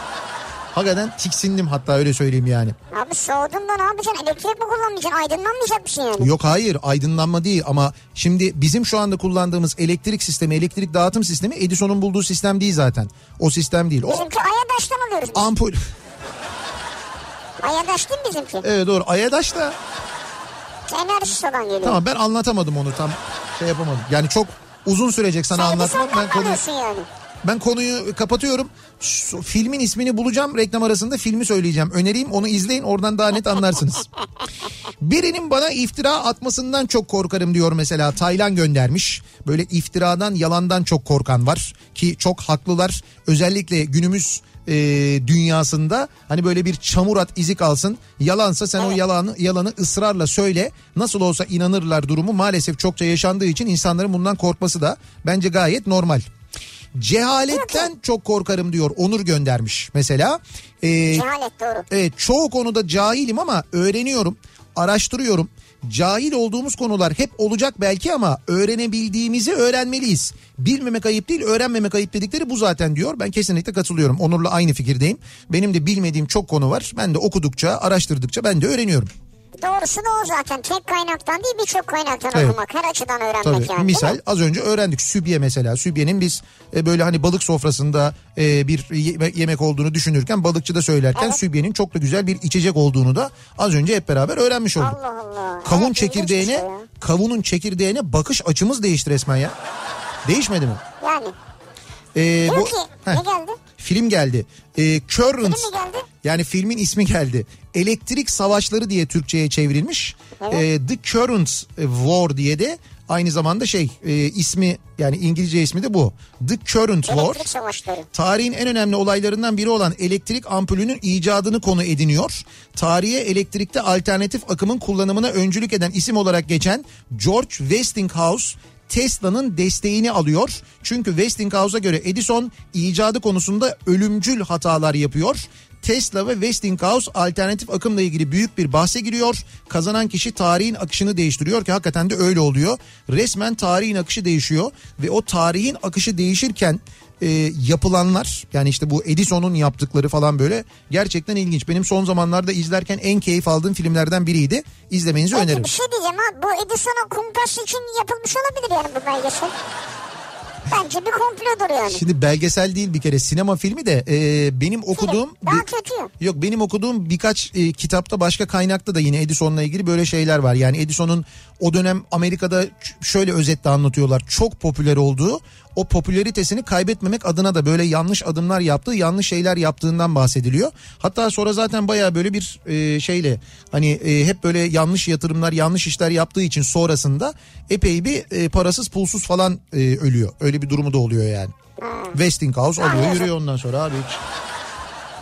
Hakikaten tiksindim hatta öyle söyleyeyim yani. Abi soğudun da ne yapacaksın? Elektrik mi kullanmayacaksın? Aydınlanmayacak mısın yani? Yok hayır aydınlanma değil ama şimdi bizim şu anda kullandığımız elektrik sistemi, elektrik dağıtım sistemi Edison'un bulduğu sistem değil zaten. O sistem değil. O Bizimki Ayadaş'tan alıyoruz biz. ampul. Ayadaş değil mi bizimki? Evet doğru Ayadaş da Enerjisa'dan geliyor. tamam ben anlatamadım onu tam şey yapamadım. Yani çok Uzun sürecek sana Sen anlatmam. Ben konuyu, yani. ben konuyu kapatıyorum. Şu filmin ismini bulacağım. Reklam arasında filmi söyleyeceğim. Önereyim onu izleyin oradan daha net anlarsınız. *laughs* Birinin bana iftira atmasından çok korkarım diyor mesela. Taylan göndermiş. Böyle iftiradan yalandan çok korkan var. Ki çok haklılar. Özellikle günümüz e, dünyasında hani böyle bir çamur at izi kalsın. Yalansa sen o yalanı yalanı ısrarla söyle. Nasıl olsa inanırlar durumu maalesef çokça yaşandığı için insanların bundan korkması da bence gayet normal. Cehaletten çok korkarım diyor Onur göndermiş mesela. Ee, Cehalet doğru. Evet çoğu konuda cahilim ama öğreniyorum, araştırıyorum. Cahil olduğumuz konular hep olacak belki ama öğrenebildiğimizi öğrenmeliyiz. Bilmemek ayıp değil, öğrenmemek ayıp dedikleri bu zaten diyor. Ben kesinlikle katılıyorum. Onur'la aynı fikirdeyim. Benim de bilmediğim çok konu var. Ben de okudukça, araştırdıkça ben de öğreniyorum. Doğrusu da o zaten. Tek kaynaktan değil birçok kaynaktan Evet. okumak. Her açıdan öğrenmek Tabii. yani. Misal mi? az önce öğrendik sübye mesela. Sübyenin biz e, böyle hani balık sofrasında e, bir ye- yemek olduğunu düşünürken balıkçı da söylerken Evet. sübyenin çok da güzel bir içecek olduğunu da az önce hep beraber öğrenmiş olduk. Allah Allah. Kavun Evet, çekirdeğine, şey ya. kavunun çekirdeğine bakış açımız değişti resmen ya. Değişmedi mi? Yani. Ee, Diyor ki Heh, ne geldi? Film geldi. Ee, Current. Film geldi? Yani filmin ismi geldi. Elektrik Savaşları diye Türkçe'ye çevrilmiş. Evet. Ee, The Current War diye de aynı zamanda şey e, ismi yani İngilizce ismi de bu. The Current War. Elektrik savaşları. Tarihin en önemli olaylarından biri olan elektrik ampulünün icadını konu ediniyor. Tarihe elektrikte alternatif akımın kullanımına öncülük eden isim olarak geçen George Westinghouse Tesla'nın desteğini alıyor. Çünkü Westinghouse'a göre Edison icadı konusunda ölümcül hatalar yapıyor. Tesla ve Westinghouse alternatif akımla ilgili büyük bir bahse giriyor. Kazanan kişi tarihin akışını değiştiriyor ki hakikaten de öyle oluyor. Resmen tarihin akışı değişiyor ve o tarihin akışı değişirken e, yapılanlar yani işte bu Edison'un yaptıkları falan böyle gerçekten ilginç. Benim son zamanlarda izlerken en keyif aldığım filmlerden biriydi. İzlemenizi Peki öneririm. bir şey diyeceğim ha. Bu Edison'un kumpas için yapılmış olabilir yani bu belgesel. Bence bir komplodur yani. Şimdi belgesel değil bir kere sinema filmi de e, benim okuduğum Daha bir- kötü. Yok benim okuduğum birkaç e, kitapta başka kaynakta da yine Edison'la ilgili böyle şeyler var. Yani Edison'un o dönem Amerika'da şöyle özetle anlatıyorlar. Çok popüler olduğu o popülaritesini kaybetmemek adına da böyle yanlış adımlar yaptığı, yanlış şeyler yaptığından bahsediliyor. Hatta sonra zaten baya böyle bir e, şeyle hani e, hep böyle yanlış yatırımlar, yanlış işler yaptığı için sonrasında epey bir e, parasız pulsuz falan e, ölüyor. Öyle bir durumu da oluyor yani. Westinghouse alıyor yürüyor ondan sonra abi hiç.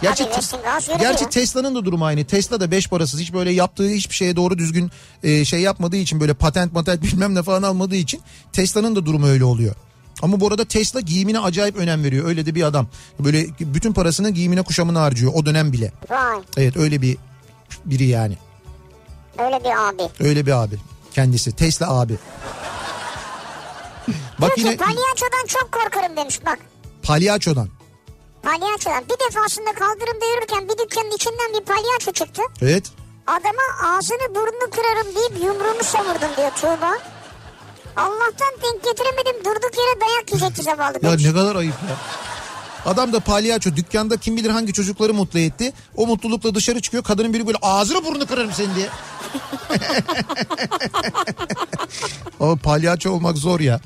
Gerçi, yürüyor. gerçi Tesla'nın da durumu aynı. Tesla da beş parasız hiç böyle yaptığı hiçbir şeye doğru düzgün e, şey yapmadığı için böyle patent patent bilmem ne falan almadığı için Tesla'nın da durumu öyle oluyor. Ama bu arada Tesla giyimine acayip önem veriyor. Öyle de bir adam. Böyle bütün parasını giyimine kuşamına harcıyor o dönem bile. Vay Evet öyle bir biri yani. öyle bir abi. Öyle bir abi kendisi. Tesla abi. Bak Diyor yine ki palyaçodan çok korkarım demiş bak. palyaçodan. Palyaçodan bir defasında kaldırımda yürürken bir dükkanın içinden bir palyaço çıktı. Evet. Adama ağzını burnunu kırarım deyip yumruğumu savurdum diyor Tuğba. Allah'tan denk getiremedim durduk yere dayak yiyecekti zavallı Ya demiş. ne kadar ayıp ya. Adam da palyaço dükkanda kim bilir hangi çocukları mutlu etti. O mutlulukla dışarı çıkıyor. Kadının biri böyle ağzını burnunu kırarım seni diye. *laughs* o palyaço olmak zor ya.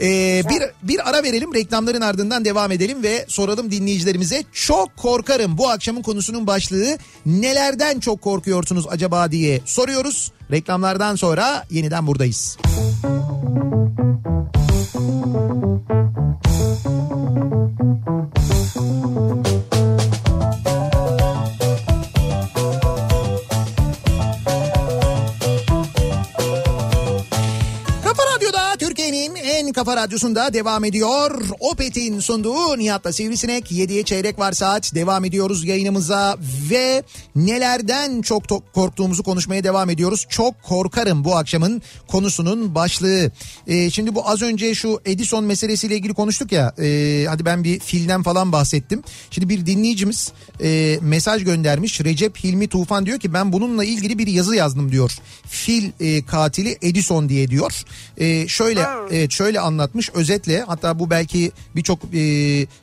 Ee, bir, bir ara verelim reklamların ardından devam edelim ve soralım dinleyicilerimize. Çok korkarım bu akşamın konusunun başlığı nelerden çok korkuyorsunuz acaba diye soruyoruz. Reklamlardan sonra yeniden buradayız. Kafa kafa radyosunda devam ediyor. Opet'in sunduğu Nihat'la Sivrisinek 7'ye çeyrek var saat devam ediyoruz yayınımıza ve nelerden çok to- korktuğumuzu konuşmaya devam ediyoruz. Çok korkarım bu akşamın konusunun başlığı. Ee, şimdi bu az önce şu Edison meselesiyle ilgili konuştuk ya e, hadi ben bir filden falan bahsettim. Şimdi bir dinleyicimiz e, mesaj göndermiş Recep Hilmi Tufan diyor ki ben bununla ilgili bir yazı yazdım diyor. Fil e, katili Edison diye diyor. E, şöyle evet şöyle anlatmış özetle hatta bu belki birçok e,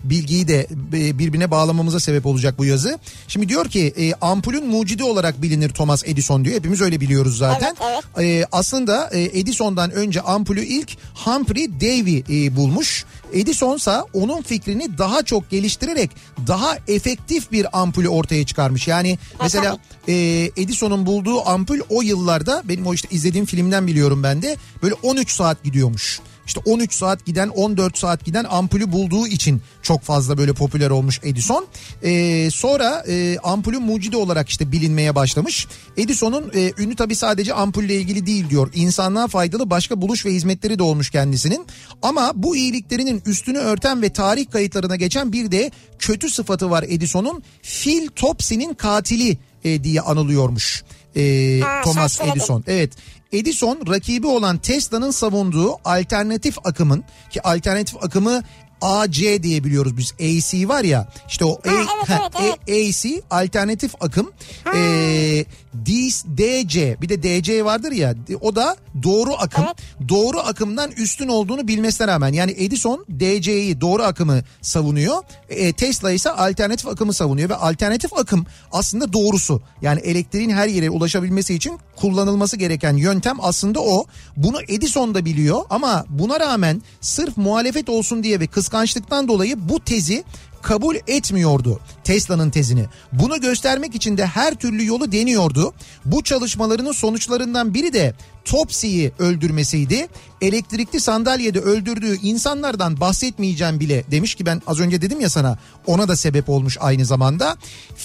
bilgiyi de e, birbirine bağlamamıza sebep olacak bu yazı. Şimdi diyor ki e, ampulün mucidi olarak bilinir Thomas Edison diyor hepimiz öyle biliyoruz zaten. Evet, E, aslında e, Edison'dan önce ampulü ilk Humphrey Davy e, bulmuş. Edison ise onun fikrini daha çok geliştirerek daha efektif bir ampulü ortaya çıkarmış. Yani mesela e, Edison'un bulduğu ampul o yıllarda benim o işte izlediğim filmden biliyorum ben de böyle 13 saat gidiyormuş. İşte 13 saat giden 14 saat giden ampulü bulduğu için çok fazla böyle popüler olmuş Edison. Ee, sonra e, ampulün mucidi olarak işte bilinmeye başlamış. Edison'un e, ünlü tabii sadece ampulle ilgili değil diyor. İnsanlığa faydalı başka buluş ve hizmetleri de olmuş kendisinin. Ama bu iyiliklerinin üstünü örten ve tarih kayıtlarına geçen bir de kötü sıfatı var Edison'un. Phil Topsy'nin katili e, diye anılıyormuş. E, Ha, Thomas. Edison. Evet. Edison rakibi olan Tesla'nın savunduğu alternatif akımın ki alternatif akımı AC diye biliyoruz biz. AC var ya işte o evet, ha, evet, A- AC alternatif akım. Ee, D- DC bir de DC vardır ya o da doğru akım. Doğru akımdan üstün olduğunu bilmesine rağmen yani Edison DC'yi doğru akımı savunuyor. E, Tesla ise alternatif akımı savunuyor ve alternatif akım aslında doğrusu. Yani elektriğin her yere ulaşabilmesi için kullanılması gereken yöntem aslında o. Bunu Edison da biliyor ama buna rağmen sırf muhalefet olsun diye ve kıskançlıktan dolayı bu tezi kabul etmiyordu Tesla'nın tezini. Bunu göstermek için de her türlü yolu deniyordu. Bu çalışmalarının sonuçlarından biri de Topsy'yi öldürmesiydi. Elektrikli sandalyede öldürdüğü insanlardan bahsetmeyeceğim bile demiş ki ben az önce dedim ya sana ona da sebep olmuş aynı zamanda.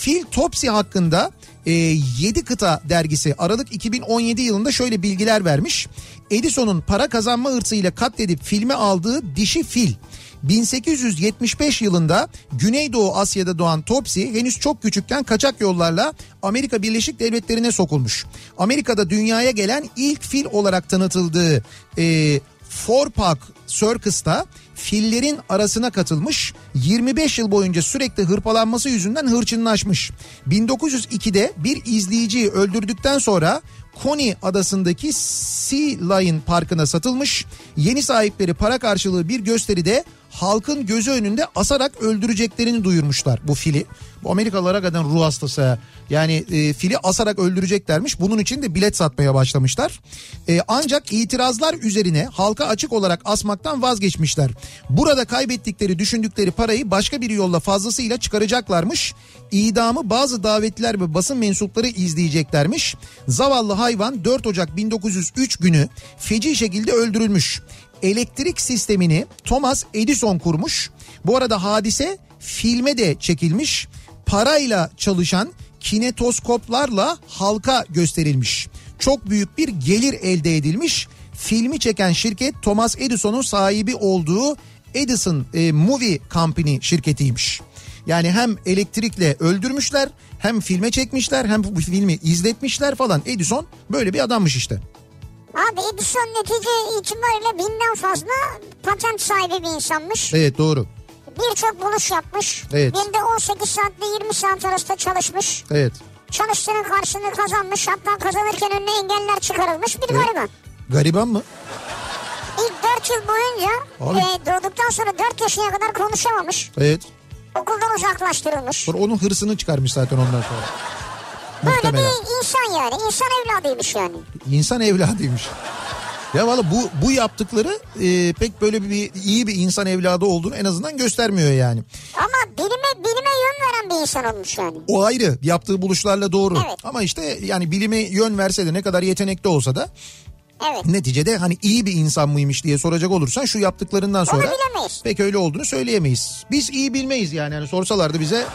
Phil Topsy hakkında e, 7 kıta dergisi Aralık 2017 yılında şöyle bilgiler vermiş. Edison'un para kazanma hırsıyla katledip filme aldığı dişi fil 1875 yılında Güneydoğu Asya'da doğan Topsy henüz çok küçükken kaçak yollarla Amerika Birleşik Devletleri'ne sokulmuş. Amerika'da dünyaya gelen ilk fil olarak tanıtıldığı e, Four Park Circus'ta fillerin arasına katılmış 25 yıl boyunca sürekli hırpalanması yüzünden hırçınlaşmış. 1902'de bir izleyiciyi öldürdükten sonra Coney adasındaki Sea Lion Parkı'na satılmış. Yeni sahipleri para karşılığı bir gösteride halkın gözü önünde asarak öldüreceklerini duyurmuşlar bu fili. Bu Amerikalılara kadar ruh hastası. Yani e, fili asarak öldüreceklermiş. Bunun için de bilet satmaya başlamışlar. E, ancak itirazlar üzerine halka açık olarak asmaktan vazgeçmişler. Burada kaybettikleri düşündükleri parayı başka bir yolla fazlasıyla çıkaracaklarmış. İdamı bazı davetliler ve basın mensupları izleyeceklermiş. Zavallı hayvan 4 Ocak 1903 günü feci şekilde öldürülmüş. Elektrik sistemini Thomas Edison kurmuş. Bu arada hadise filme de çekilmiş. Parayla çalışan kinetoskoplarla halka gösterilmiş. Çok büyük bir gelir elde edilmiş. Filmi çeken şirket Thomas Edison'un sahibi olduğu Edison e, Movie Company şirketiymiş. Yani hem elektrikle öldürmüşler hem filme çekmişler hem bu filmi izletmişler falan. Edison böyle bir adammış işte. Abi Edison netice itibariyle binden fazla patent sahibi bir insanmış. Evet doğru. Birçok buluş yapmış. Evet. Günde 18 saatle 20 saat arasında çalışmış. Evet. Çalıştığının karşılığını kazanmış. Hatta kazanırken önüne engeller çıkarılmış bir Evet. gariban. Gariban mı? İlk 4 yıl boyunca Abi- e, doğduktan sonra 4 yaşına kadar konuşamamış. Evet. Okuldan uzaklaştırılmış. Sonra onun hırsını çıkarmış zaten ondan sonra. Böyle Muhtemelen. bir insan yani. İnsan evladıymış yani. İnsan evladıymış. Ya valla bu bu yaptıkları e, pek böyle bir iyi bir insan evladı olduğunu en azından göstermiyor yani. Ama bilime bilime yön veren bir insan olmuş yani. O ayrı yaptığı buluşlarla doğru. Evet. Ama işte yani bilime yön verse de ne kadar yetenekli olsa da Evet. neticede hani iyi bir insan mıymış diye soracak olursan şu yaptıklarından sonra bilemeyiz. pek öyle olduğunu söyleyemeyiz. Biz iyi bilmeyiz yani. yani sorsalardı bize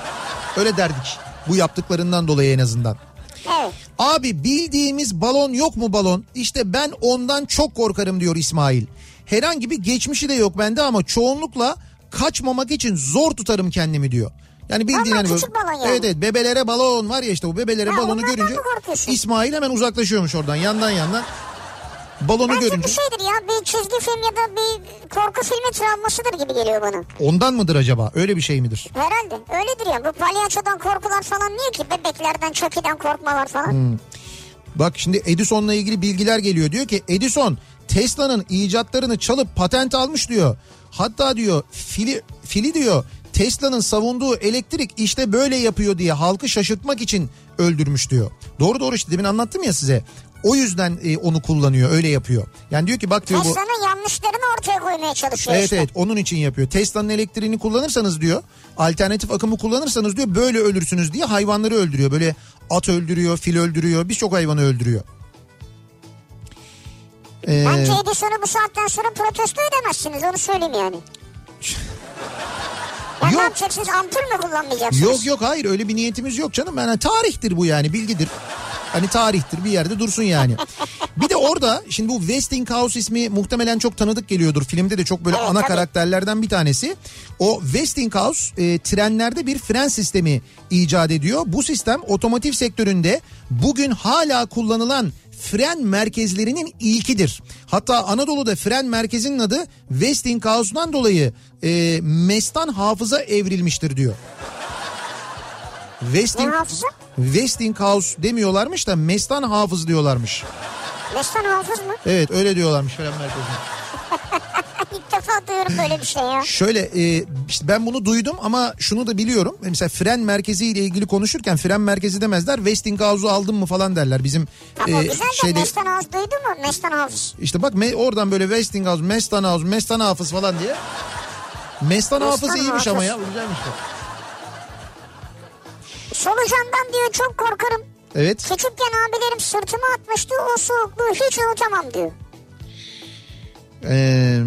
öyle derdik. Bu yaptıklarından dolayı en azından. Evet. Abi bildiğimiz balon yok mu balon? İşte ben ondan çok korkarım diyor İsmail. Herhangi bir geçmişi de yok bende ama çoğunlukla kaçmamak için zor tutarım kendimi diyor. Yani bildiğin Ama hani küçük balon yani. Evet evet bebelere balon var ya işte bu bebelere Ha, balonu görünce? İsmail hemen uzaklaşıyormuş oradan yandan yandan. Balonu Bence görünce. bu şeydir ya bir çizgi film ya da bir korku filmi travmasıdır gibi geliyor bana. Ondan mıdır acaba? Öyle bir şey midir? Herhalde öyledir ya. Bu palyaçodan korkular falan niye ki? Bebeklerden, çökiden korkmalar falan. Bak şimdi Edison'la ilgili bilgiler geliyor. Diyor ki Edison Tesla'nın icatlarını çalıp patent almış diyor. Hatta diyor fili, fili diyor Tesla'nın savunduğu elektrik işte böyle yapıyor diye halkı şaşırtmak için öldürmüş diyor. Doğru doğru işte demin anlattım ya size. O yüzden e, onu kullanıyor öyle yapıyor. Yani diyor ki bak diyor bu... Tesla'nın yanlışlarını ortaya koymaya çalışıyor Evet işte. evet onun için yapıyor. Tesla'nın elektriğini kullanırsanız diyor alternatif akımı kullanırsanız diyor böyle ölürsünüz diye hayvanları öldürüyor. Böyle at öldürüyor, fil öldürüyor, birçok hayvanı öldürüyor. Ee, Bence Edison'u bu saatten sonra protesto edemezsiniz onu söyleyeyim yani. Ya ne Yok. yapacaksınız ampul mü kullanmayacaksınız? Yok yok hayır öyle bir niyetimiz yok canım. Yani tarihtir bu yani bilgidir. Hani tarihtir bir yerde dursun yani. *laughs* Bir de orada şimdi bu Westinghouse ismi muhtemelen çok tanıdık geliyordur. Filmde de çok böyle Evet, ana tabii. karakterlerden bir tanesi. O Westinghouse e, trenlerde bir fren sistemi icat ediyor. Bu sistem otomotiv sektöründe bugün hala kullanılan fren merkezlerinin ilkidir. Hatta Anadolu'da fren merkezinin adı Westinghouse'dan dolayı e, mestan hafıza evrilmiştir diyor. Westing? Westinghouse demiyorlarmış da mestan hafız diyorlarmış. Mestan hafız mı? Evet öyle diyorlarmış fren merkezine. *laughs* İlk defa duyuyorum böyle bir şey ya. Şöyle e, işte ben bunu duydum ama şunu da biliyorum. Mesela fren merkezi ile ilgili konuşurken fren merkezi demezler. Westinghouse'u aldın mı falan derler. Bizim Ama e, güzel de şeyde Mestan hafız duydu mu? Hafız. işte bak me- oradan böyle Westinghouse, Mestan House, Mestan Hafız falan diye. Mestan Hafız iyiymiş ama Hafız. ya. Güzelmiş bak. Solucandan diyor çok korkarım. Evet. Küçükken abilerim sırtıma atmıştı o soğukluğu hiç unutamam diyor. Ee,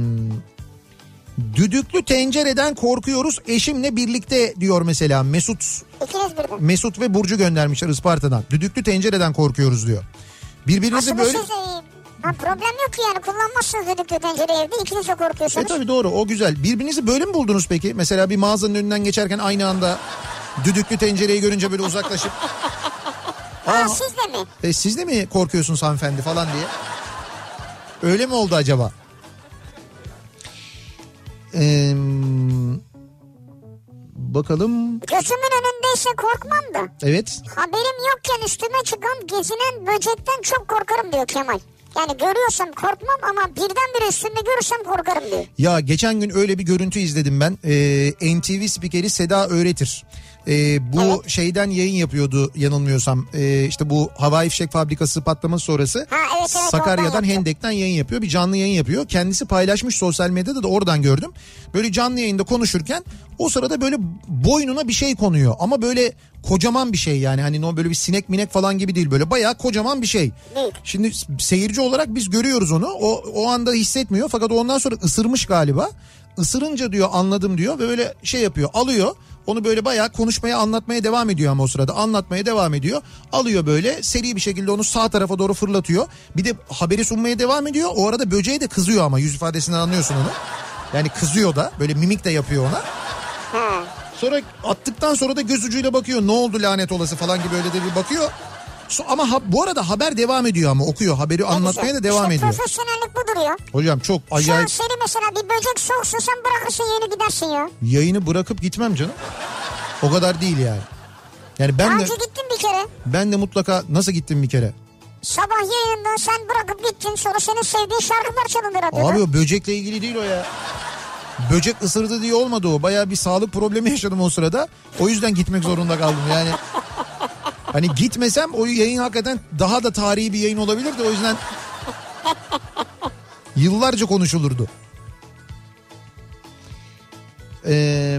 düdüklü tencereden korkuyoruz eşimle birlikte diyor mesela Mesut İkiniz birden. Mesut ve Burcu göndermişler Isparta'dan. Düdüklü tencereden korkuyoruz diyor. Birbirinizi Aslında böyle... siz ha, problem yok ki yani kullanmazsınız düdüklü tencere evde ikiniz de E korkuyorsunuz. tabii doğru o güzel. Birbirinizi böyle mi buldunuz peki? Mesela bir mağazanın önünden geçerken aynı anda düdüklü tencereyi görünce böyle uzaklaşıp... *laughs* Ha, siz de mi? e, siz de mi korkuyorsunuz hanımefendi falan diye? Öyle mi oldu acaba? Ee, bakalım. Gözümün önündeyse korkmam da. Evet. Haberim yokken üstüme çıkan gezinen böcekten çok korkarım diyor Kemal. Yani görüyorsam korkmam ama birdenbire üstünde görürsem korkarım diyor. Ya geçen gün öyle bir görüntü izledim ben. Ee, NTV spikeri Seda Öğretir. Ee, bu Evet. şeyden yayın yapıyordu yanılmıyorsam. Ee, işte bu havai fişek fabrikası patlaması sonrası. Ha, evet, evet, Sakarya'dan. Hendek'ten yayın yapıyor. Bir canlı yayın yapıyor. Kendisi paylaşmış sosyal medyada da oradan gördüm. Böyle canlı yayında konuşurken o sırada böyle boynuna bir şey konuyor. Ama böyle kocaman bir şey yani. Hani böyle bir sinek minek falan gibi değil. Böyle bayağı kocaman bir şey. Büyük. Şimdi seyirci olarak biz görüyoruz onu. O, o anda hissetmiyor fakat ondan sonra ısırmış galiba. Isırınca diyor anladım diyor ve böyle şey yapıyor alıyor. Onu böyle bayağı konuşmaya anlatmaya devam ediyor ama o sırada anlatmaya devam ediyor. Alıyor böyle seri bir şekilde onu sağ tarafa doğru fırlatıyor. Bir de haberi sunmaya devam ediyor. O arada böceğe de kızıyor ama yüz ifadesinden anlıyorsun onu. Yani kızıyor da böyle mimik de yapıyor ona. Sonra attıktan sonra da göz ucuyla bakıyor ne oldu lanet olası falan gibi öyle de bir bakıyor. So- ama ha- bu arada haber devam ediyor ama okuyor haberi ne anlatmaya güzel. da devam işte ediyor. profesyonellik budur ya. Hocam çok Şu an acayip seni mesela bir böcek soksa sen bırakırsın yeni gidersin ya. yayını bırakıp gitmem canım. O kadar değil yani. Yani ben Daha de önce gittin bir kere. ben de mutlaka nasıl gittim bir kere. Sabah yayında sen bırakıp gittin sonra senin sevdiğin şarkılar çalındı radyoda. Abi o böcekle ilgili değil o ya. Böcek ısırdı diye olmadı o. Bayağı bir sağlık problemi yaşadım o sırada. O yüzden gitmek zorunda kaldım yani. Hani gitmesem o yayın hakikaten daha da tarihi bir yayın olabilirdi. O yüzden yıllarca konuşulurdu. Ee,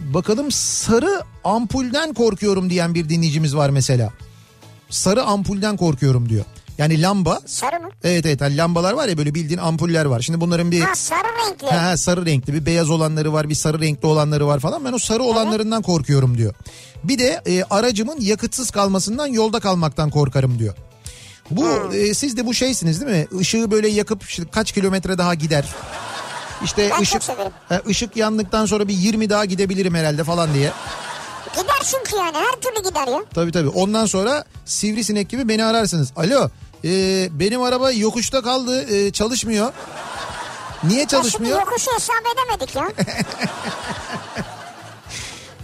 bakalım sarı ampulden korkuyorum diyen bir dinleyicimiz var mesela. Sarı ampulden korkuyorum diyor. Yani lamba Sarı mı? Evet evet hani lambalar var ya böyle bildiğin ampuller var. Şimdi bunların bir Ha sarı renkli. ha, sarı renkli bir beyaz olanları var bir sarı renkli olanları var falan. Ben o sarı olanlarından korkuyorum diyor. Bir de e, aracımın yakıtsız kalmasından yolda kalmaktan korkarım diyor. Bu e, siz de bu şeysiniz değil mi? Işığı böyle yakıp işte kaç kilometre daha gider. İşte Ben ışık ha, ışık yandıktan sonra bir 20 daha gidebilirim herhalde falan diye. Gider çünkü yani her türlü gider ya. Tabii tabii. Ondan sonra sivrisinek gibi beni ararsınız. Alo e, benim araba yokuşta kaldı e, çalışmıyor. Niye Ya şimdi çalışmıyor? yokuşu hesap edemedik ya. *laughs*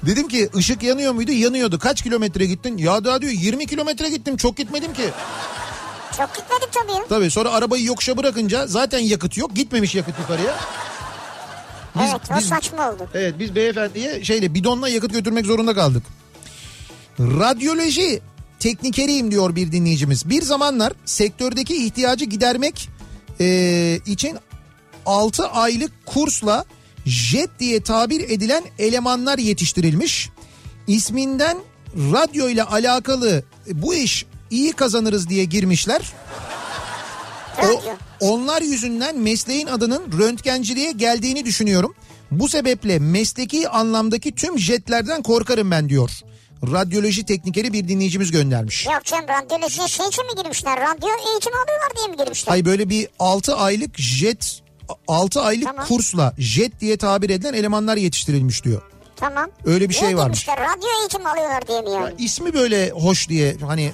Dedim ki ışık yanıyor muydu? Yanıyordu. Kaç kilometre gittin? Ya daha diyor 20 kilometre gittim çok gitmedim ki. Çok gitmedik tabii ya. Tabii sonra arabayı yokuşa bırakınca zaten yakıt yok. Gitmemiş yakıt yukarıya. Biz- evet o biz- saçma oldu. Evet biz beyefendiye şeyle bidonla yakıt götürmek zorunda kaldık. Radyoloji teknikeriyim diyor bir dinleyicimiz. Bir zamanlar sektördeki ihtiyacı gidermek eee, için 6 aylık kursla jet diye tabir edilen elemanlar yetiştirilmiş. İsminden radyo ile alakalı bu iş iyi kazanırız diye girmişler. O, onlar yüzünden mesleğin adının röntgenciliğe geldiğini düşünüyorum. Bu sebeple mesleki anlamdaki tüm jetlerden korkarım ben diyor. Radyoloji teknikeri bir dinleyicimiz göndermiş. Yok canım radyolojiye şey için mi girmişler? Radyo eğitimi alıyorlar diye mi girmişler? Hay böyle bir 6 aylık jet 6 aylık Tamam. kursla jet diye tabir edilen elemanlar yetiştirilmiş diyor. Tamam. Öyle bir şey Niye varmış. girmişler? Radyo eğitimi alıyorlar diye mi yani? İsmi böyle hoş diye hani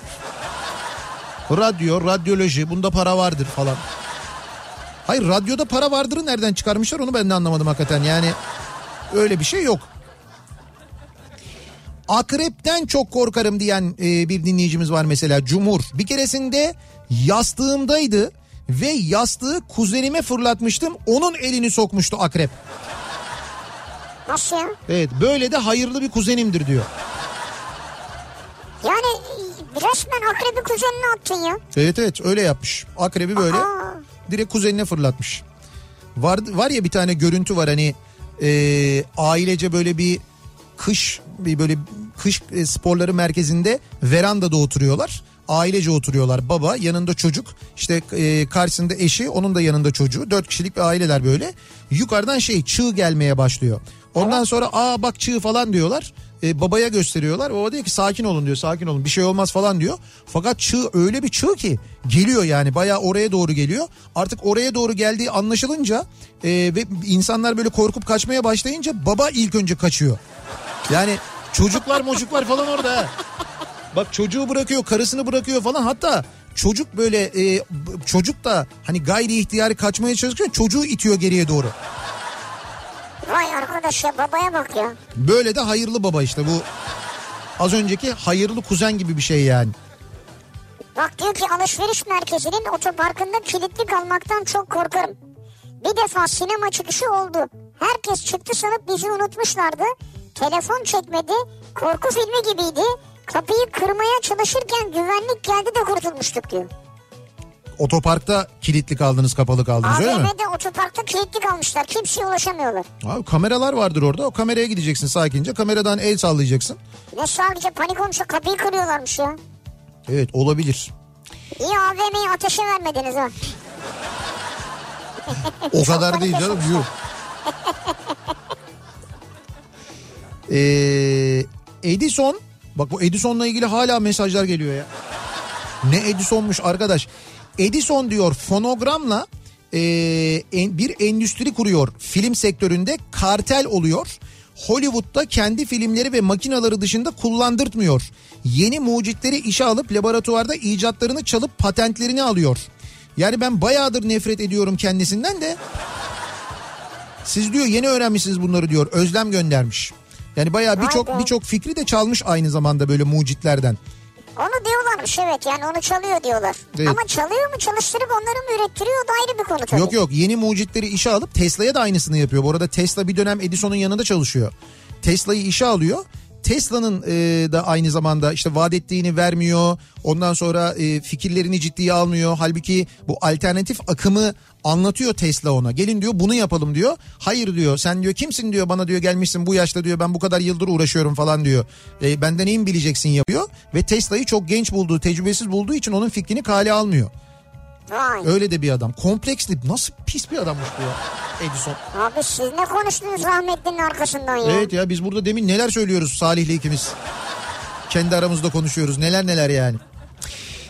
radyo, radyoloji bunda para vardır falan. Hayır radyoda para vardırı nereden çıkarmışlar onu ben de anlamadım hakikaten yani öyle bir şey yok. Akrepten çok korkarım diyen e, bir dinleyicimiz var mesela Cumhur. Bir keresinde yastığımdaydı ve yastığı kuzenime fırlatmıştım. Onun elini sokmuştu akrep. Nasıl ya? Evet böyle de hayırlı bir kuzenimdir diyor. Yani e, resmen akrebi kuzenine attın ya. Evet evet öyle yapmış. Akrebi böyle Aa. direkt kuzenine fırlatmış. Var, var ya bir tane görüntü var hani e, ailece böyle bir kış böyle kış e, sporları merkezinde verandada oturuyorlar. Ailece oturuyorlar baba yanında çocuk işte e, karşısında eşi onun da yanında çocuğu dört kişilik bir aileler böyle yukarıdan şey çığ gelmeye başlıyor. Ondan sonra aa bak çığ falan diyorlar E, babaya gösteriyorlar baba diyor ki sakin olun diyor sakin olun bir şey olmaz falan diyor. Fakat çığ öyle bir çığ ki geliyor yani bayağı oraya doğru geliyor artık oraya doğru geldiği anlaşılınca e, ve insanlar böyle korkup kaçmaya başlayınca baba ilk önce kaçıyor. Yani çocuklar mocuklar falan orada. Bak çocuğu bırakıyor, karısını bırakıyor falan. Hatta çocuk böyle e, çocuk da hani gayri ihtiyari kaçmaya çalışırken çocuğu itiyor geriye doğru. Vay arkadaş ya babaya bak ya. Böyle de hayırlı baba işte bu az önceki hayırlı kuzen gibi bir şey yani. Bak diyor ki alışveriş merkezinin otoparkında kilitli kalmaktan çok korkarım. Bir defa sinema çıkışı oldu. Herkes çıktı sanıp bizi unutmuşlardı. Telefon çekmedi. Korku filmi gibiydi. Kapıyı kırmaya çalışırken güvenlik geldi de kurtulmuştuk diyor. Otoparkta kilitli kaldınız, kapalı kaldınız öyle mi? AVM'de otoparkta kilitli kalmışlar. Kimseye ulaşamıyorlar. Abi kameralar vardır orada. O kameraya gideceksin sakince. Kameradan el sallayacaksın. Ne sadece panik olmuşsa kapıyı kırıyorlarmış ya. Evet olabilir. İyi AVM'yi ateşe vermediniz ha. O kadar değil canım. Yuh. *laughs* Ee, Edison bak bu Edison'la ilgili hala mesajlar geliyor ya. Ne Edison'muş arkadaş. Edison diyor fonogramla e, bir endüstri kuruyor. Film sektöründe kartel oluyor. Hollywood'da kendi filmleri ve makinaları dışında kullandırtmıyor. Yeni mucitleri işe alıp laboratuvarda icatlarını çalıp patentlerini alıyor. Yani ben bayağıdır nefret ediyorum kendisinden de. Siz diyor yeni öğrenmişsiniz bunları diyor. Özlem göndermiş. Yani bayağı birçok birçok fikri de çalmış aynı zamanda böyle mucitlerden. Onu diyorlarmış evet yani onu çalıyor diyorlar. Evet. Ama çalıyor mu çalıştırıp onları mı ürettiriyor o da ayrı bir konu tabii. Yok yok yeni mucitleri işe alıp Tesla'ya da aynısını yapıyor. Bu arada Tesla bir dönem Edison'un yanında çalışıyor. Tesla'yı işe alıyor. Tesla'nın e, da aynı zamanda işte vaat ettiğini vermiyor. Ondan sonra e, fikirlerini ciddiye almıyor. Halbuki bu alternatif akımı anlatıyor Tesla ona. Gelin diyor bunu yapalım diyor. Hayır diyor sen diyor kimsin diyor bana diyor gelmişsin bu yaşta diyor ben bu kadar yıldır uğraşıyorum falan diyor. E, benden neyin bileceksin yapıyor. Ve Tesla'yı çok genç bulduğu tecrübesiz bulduğu için onun fikrini kale almıyor. Vay. Öyle de bir adam. Kompleksli. Nasıl pis bir adammış bu ya. Edison. Abi siz ne konuştunuz rahmetlinin arkasından ya? Evet ya biz burada demin neler söylüyoruz Salih'le ikimiz. Kendi aramızda konuşuyoruz. Neler neler yani.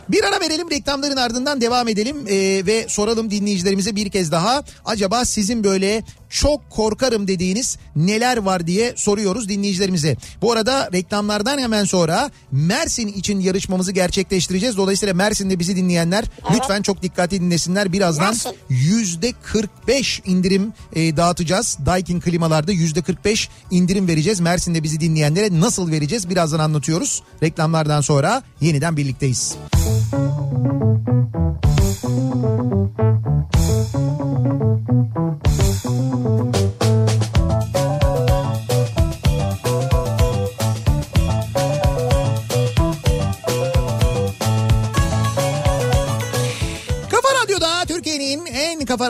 Bir ara verelim reklamların ardından devam edelim Ee, ve soralım dinleyicilerimize bir kez daha. Acaba sizin böyle çok korkarım dediğiniz neler var diye soruyoruz dinleyicilerimize. Bu arada reklamlardan hemen sonra Mersin için yarışmamızı gerçekleştireceğiz. Dolayısıyla Mersin'de bizi dinleyenler lütfen çok dikkatli dinlesinler. Birazdan yüzde 45 indirim e, dağıtacağız. Daikin klimalarda yüzde 45 indirim vereceğiz. Mersin'de bizi dinleyenlere nasıl vereceğiz birazdan anlatıyoruz. Reklamlardan sonra yeniden birlikteyiz. Kafa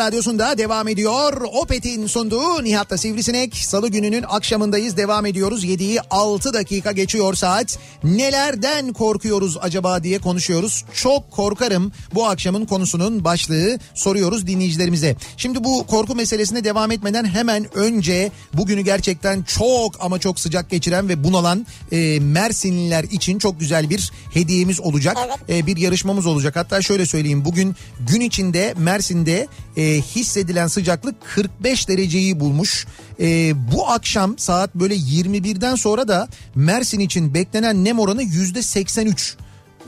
Radyosu'nda devam ediyor. Opet'in sunduğu Nihat'la Sivrisinek. Salı gününün akşamındayız. Devam ediyoruz. 7'yi 6 dakika geçiyor saat. Nelerden korkuyoruz acaba diye konuşuyoruz. Çok korkarım bu akşamın konusunun başlığı soruyoruz dinleyicilerimize. Şimdi bu korku meselesine devam etmeden hemen önce bugünü gerçekten çok ama çok sıcak geçiren ve bunalan e, Mersinliler için çok güzel bir hediyemiz olacak. Evet. E, bir yarışmamız olacak. Hatta şöyle söyleyeyim bugün gün içinde Mersin'de e, hissedilen sıcaklık 45 dereceyi bulmuş. E, bu akşam saat böyle 21'den sonra da Mersin için beklenen nem oranı yüzde 83.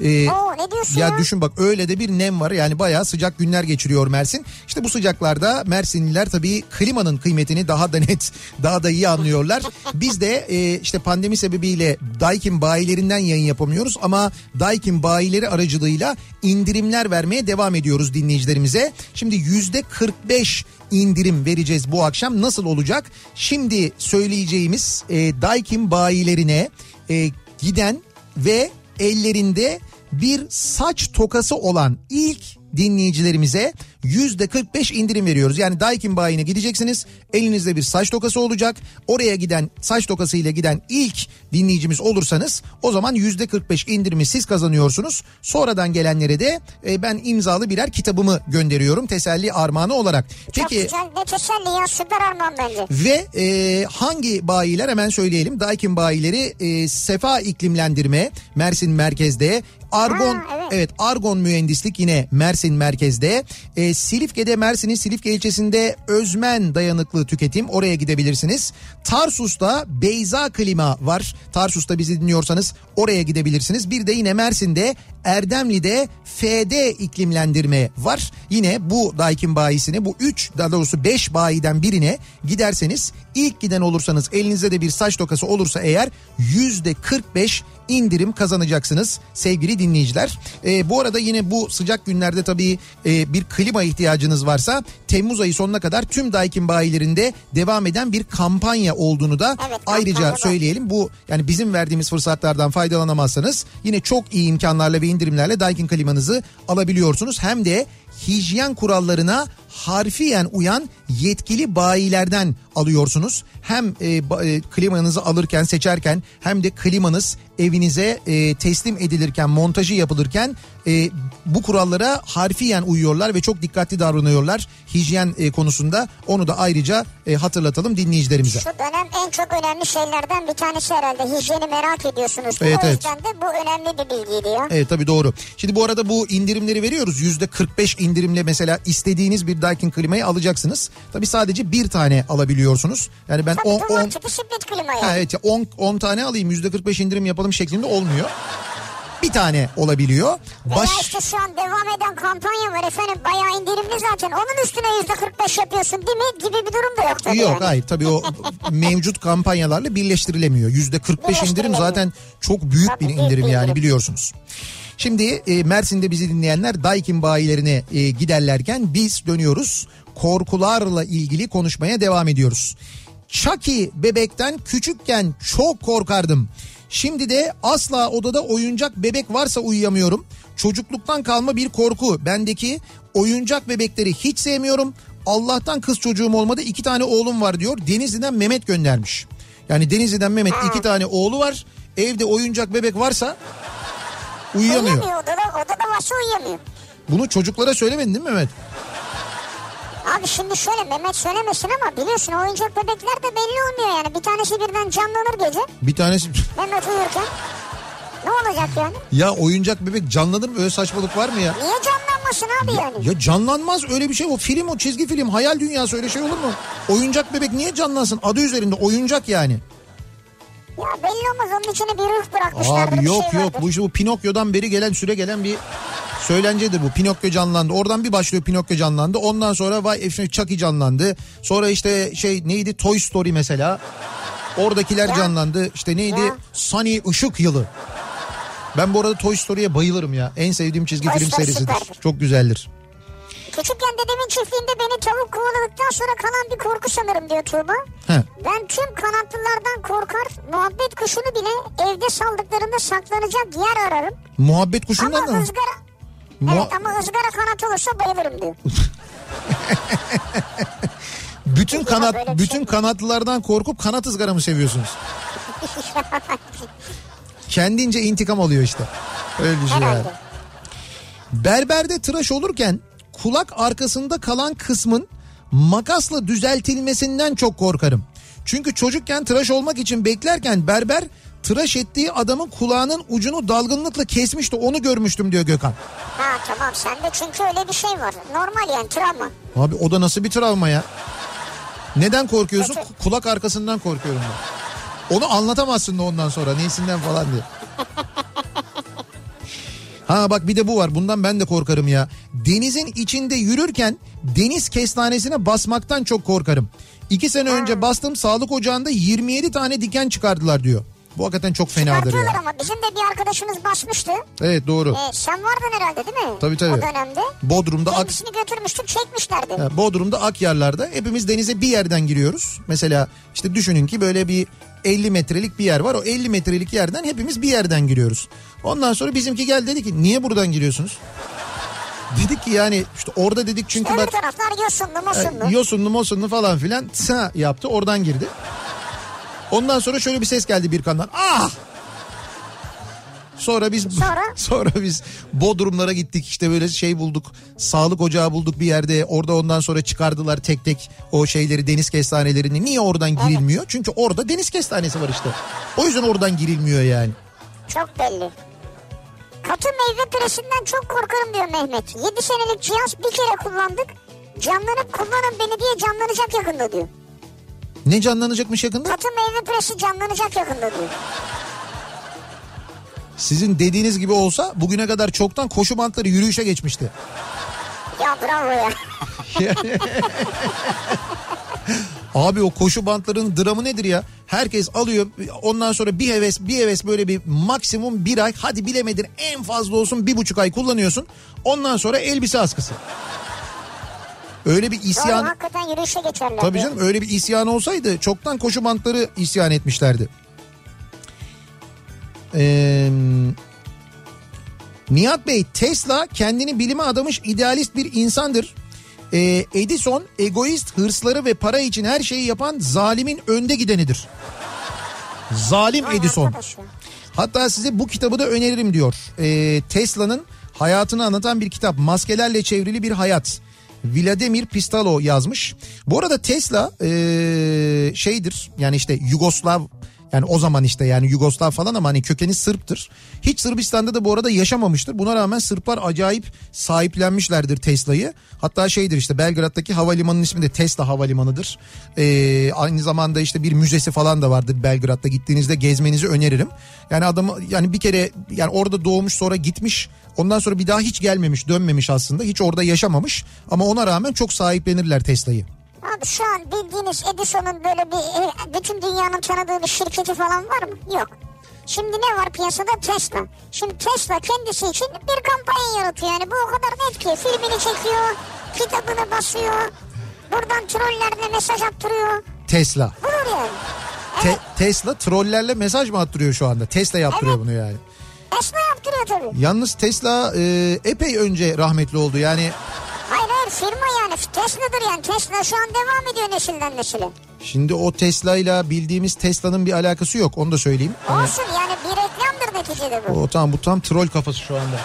E, Oo ne diyorsun ya ya? düşün bak öyle de bir nem var yani bayağı sıcak günler geçiriyor Mersin. İşte bu sıcaklarda Mersinliler tabii klimanın kıymetini daha da net *laughs* daha da iyi anlıyorlar. Biz de e, işte pandemi sebebiyle Daikin bayilerinden yayın yapamıyoruz ama Daikin bayileri aracılığıyla indirimler vermeye devam ediyoruz dinleyicilerimize. Şimdi yüzde 45 indirim vereceğiz bu akşam nasıl olacak? Şimdi söyleyeceğimiz e, Daikin bayilerine e, giden ve ellerinde bir saç tokası olan ilk dinleyicilerimize yüzde 45 indirim veriyoruz. Yani Daikin bayine gideceksiniz. Elinizde bir saç tokası olacak. Oraya giden saç tokası ile giden ilk dinleyicimiz olursanız o zaman yüzde 45 indirimi siz kazanıyorsunuz. Sonradan gelenlere de e, ben imzalı birer kitabımı gönderiyorum teselli armağanı olarak. Çok güzel ne teselli ya süper armağan bence. Ve e, hangi bayiler hemen söyleyelim. Daikin bayileri e, Sefa iklimlendirme Mersin merkezde. Argon Ha, evet. evet Argon mühendislik yine Mersin merkezde. E, Silifke'de Mersin'in Silifke ilçesinde Özmen dayanıklı tüketim oraya gidebilirsiniz. Tarsus'ta Beyza Klima var. Tarsus'ta bizi dinliyorsanız oraya gidebilirsiniz. Bir de yine Mersin'de Erdemli'de FD iklimlendirme var. Yine bu Daikin bayisine bu 3 daha doğrusu 5 bayiden birine giderseniz ilk giden olursanız elinizde de bir saç tokası olursa eğer yüzde 45 indirim kazanacaksınız sevgili dinleyiciler. Ee, bu arada yine bu sıcak günlerde tabii e, bir klima ihtiyacınız varsa Temmuz ayı sonuna kadar tüm Daikin bayilerinde devam eden bir kampanya olduğunu da Evet, ayrıca söyleyelim. Bu yani bizim verdiğimiz fırsatlardan faydalanamazsanız yine çok iyi imkanlarla ve indirimlerle Daikin klimanızı alabiliyorsunuz. Hem de hijyen kurallarına harfiyen uyan yetkili bayilerden alıyorsunuz. Hem e, ba- e, klimanızı alırken seçerken hem de klimanız evinize e, teslim edilirken montajı yapılırken e, bu kurallara harfiyen uyuyorlar ve çok dikkatli davranıyorlar hijyen e, konusunda. Onu da ayrıca e, hatırlatalım dinleyicilerimize. Şu dönem en çok önemli şeylerden bir tanesi herhalde. Hijyeni merak ediyorsunuz. Evet, o evet. yüzden de bu önemli bir bilgiydi ya. Evet tabii doğru. Şimdi bu arada bu indirimleri veriyoruz. Yüzde 45 indirimle mesela istediğiniz bir Daikin klimayı alacaksınız. Tabii sadece bir tane alabiliyorsunuz. Yani ben Tabii 10 duvar 10 tipi split klima yani. Ha, evet 10 10 tane alayım yüzde 45 indirim yapalım şeklinde olmuyor. Bir tane olabiliyor. Veya Baş işte şu an devam eden kampanya var efendim. Bayağı indirimli zaten. Onun üstüne yüzde 45 yapıyorsun değil mi? Gibi bir durum da yok tabii Yok yani. hayır tabii o *laughs* mevcut kampanyalarla birleştirilemiyor. Yüzde 45 indirim zaten çok büyük Tabii, bir indirim yani biliyorsunuz. Şimdi e, Mersin'de bizi dinleyenler Daikin bayilerine e, giderlerken biz dönüyoruz. Korkularla ilgili konuşmaya devam ediyoruz. Chucky bebekten küçükken çok korkardım. Şimdi de asla odada oyuncak bebek varsa uyuyamıyorum. Çocukluktan kalma bir korku. Bendeki oyuncak bebekleri hiç sevmiyorum. Allah'tan kız çocuğum olmadı. iki tane oğlum var diyor. Denizli'den Mehmet göndermiş. Yani Denizli'den Mehmet iki tane oğlu var. Evde oyuncak bebek varsa uyuyamıyor. Uyuyamıyor odada, odada varsa uyuyamıyor. Bunu çocuklara söylemedin değil mi Mehmet? Abi şimdi şöyle Mehmet söylemesin ama biliyorsun oyuncak bebekler de belli olmuyor yani. Bir tanesi birden canlanır gece Bir tanesi... Mehmet uyurken. Ne olacak yani? ya oyuncak bebek canlanır mı? Öyle saçmalık var mı ya? Niye canlanmasın abi yani? Ya canlanmaz öyle bir şey. O film o çizgi film hayal dünyası öyle şey olur mu? Oyuncak bebek niye canlansın? Adı üzerinde oyuncak yani. Ya belli olmaz onun içine bir ruh bırakmışlardır. Abi yok şey yok vardır. bu işte bu Pinokyo'dan beri gelen süre gelen bir söylencedir bu. Pinokyo canlandı. Oradan bir başlıyor Pinokyo canlandı. Ondan sonra vay efsane Chucky canlandı. Sonra işte şey neydi Toy Story mesela. Oradakiler Ya. canlandı. İşte neydi? Ya. Sunny Işık Yılı. Ben bu arada Toy Story'ye bayılırım ya. En sevdiğim çizgi Toy film serisidir. süperdir. Çok güzeldir. Küçükken dedemin çiftliğinde beni tavuk kovaladıktan sonra kalan bir korku sanırım diyor Tuğba. He. Ben tüm kanatlılardan korkar, muhabbet kuşunu bile evde saldıklarında saklanacak yer ararım. Muhabbet kuşundan Ama da mı? ızgara... Muha- Evet ama ızgara kanat olursa bayılırım diyor. *laughs* bütün ya kanat bütün şey kanatlılardan korkup kanat ızgara mı seviyorsunuz? Kendince intikam alıyor işte. Öyle bir şey yani. Berberde tıraş olurken kulak arkasında kalan kısmın makasla düzeltilmesinden çok korkarım. Çünkü çocukken tıraş olmak için beklerken berber tıraş ettiği adamın kulağının ucunu dalgınlıkla kesmişti onu görmüştüm diyor Gökhan. Ha tamam sende çünkü öyle bir şey var. Normal yani travma. Abi o da nasıl bir travma ya? Neden korkuyorsun? Kötü. Kulak arkasından korkuyorum ben. Onu anlatamazsın da ondan sonra neysinden falan diye. *laughs* Ha bak bir de bu var bundan ben de korkarım ya. Denizin içinde yürürken deniz kestanesine basmaktan çok korkarım. İki sene önce bastım sağlık ocağında 27 tane diken çıkardılar diyor. Bu hakikaten çok fenadır ya. ama bizim de bir arkadaşımız basmıştı. Evet doğru. Ee, sen vardın herhalde değil mi? Tabii, tabii. O dönemde. Bodrum'da ak, Kendisini götürmüştük çekmişlerdi. Ya Bodrum'da Akyarlar'da hepimiz denize bir yerden giriyoruz. Mesela işte düşünün ki böyle bir 50 metrelik bir yer var. O 50 metrelik yerden hepimiz bir yerden giriyoruz. Ondan sonra bizimki geldi dedi ki niye buradan giriyorsunuz? *laughs* Dedik ki yani işte orada dedik çünkü Öbür bak taraflar yosunlu e, mosunlu. yosunlu mosunlu falan filan yaptı oradan girdi. Ondan sonra şöyle bir ses geldi bir kandan. Ah! Sonra biz *laughs* Sonra? sonra biz Bodrumlara gittik işte böyle şey bulduk. Sağlık ocağı bulduk bir yerde. Orada ondan sonra çıkardılar tek tek o şeyleri deniz kestanelerini. Niye oradan girilmiyor? Çünkü orada deniz kestanesi var işte. O yüzden oradan girilmiyor yani. Çok belli. Katı meyve püresinden çok korkarım diyor Mehmet. 7 senelik cihaz bir kere kullandık. Canlanıp kullanın beni diye canlanacak yakında diyor. Ne canlanacakmış yakında? Katı meyve püresi canlanacak yakında diyor. Sizin dediğiniz gibi olsa bugüne kadar çoktan koşu bantları yürüyüşe geçmişti. Ya bravo ya. *laughs* Abi o koşu bantlarının dramı nedir ya? Herkes alıyor ondan sonra bir heves bir heves böyle bir maksimum bir ay hadi bilemedin en fazla olsun bir buçuk ay kullanıyorsun. Ondan sonra elbise askısı. Öyle bir Doğru isyan hakikaten yürüyüşe geçerler. tabii canım öyle bir isyan olsaydı çoktan koşu bantları isyan etmişlerdi. Ee, Nihat Bey Tesla kendini bilime adamış idealist bir insandır. Ee, Edison egoist hırsları ve para için her şeyi yapan zalimin önde gidenidir. Zalim Vay Edison. Hatta size bu kitabı da öneririm diyor. Ee, Tesla'nın hayatını anlatan bir kitap. Maskelerle çevrili bir hayat. Vladimir Pistalo yazmış. Bu arada Tesla ee, şeydir yani işte Yugoslav yani o zaman işte yani Yugoslav falan ama hani kökeni Sırp'tır. Hiç Sırbistan'da da bu arada yaşamamıştır. Buna rağmen Sırplar acayip sahiplenmişlerdir Tesla'yı. Hatta şeydir işte Belgrad'daki havalimanının ismi de Tesla Havalimanı'dır. Ee, aynı zamanda işte bir müzesi falan da vardır Belgrad'da. Gittiğinizde gezmenizi öneririm. Yani adamı yani bir kere yani orada doğmuş sonra gitmiş. Ondan sonra bir daha hiç gelmemiş dönmemiş aslında. Hiç orada yaşamamış. Ama ona rağmen çok sahiplenirler Tesla'yı. Abi şu an bildiğiniz Edison'un böyle bir e, bütün dünyanın tanıdığı bir şirketi falan var mı? Yok. Şimdi ne var piyasada? Tesla. Şimdi Tesla kendisi için bir kampanya yaratıyor. Yani bu o kadar net ki. Filmini çekiyor, kitabını basıyor. Buradan trollerle mesaj attırıyor. Tesla. Budur yani. Te- Tesla trollerle mesaj mı attırıyor şu anda? Tesla yaptırıyor Evet. bunu yani. Tesla yaptırıyor tabii. Yalnız Tesla e, epey önce rahmetli oldu. Yani Hayır firma yani. Tesla'dır yani. Tesla şu an devam ediyor nesilden nesile. şimdi o Tesla ile bildiğimiz Tesla'nın bir alakası yok. Onu da söyleyeyim. Hani- Olsun yani bir reklamdır neticede bu. o tamam bu tam troll kafası şu anda.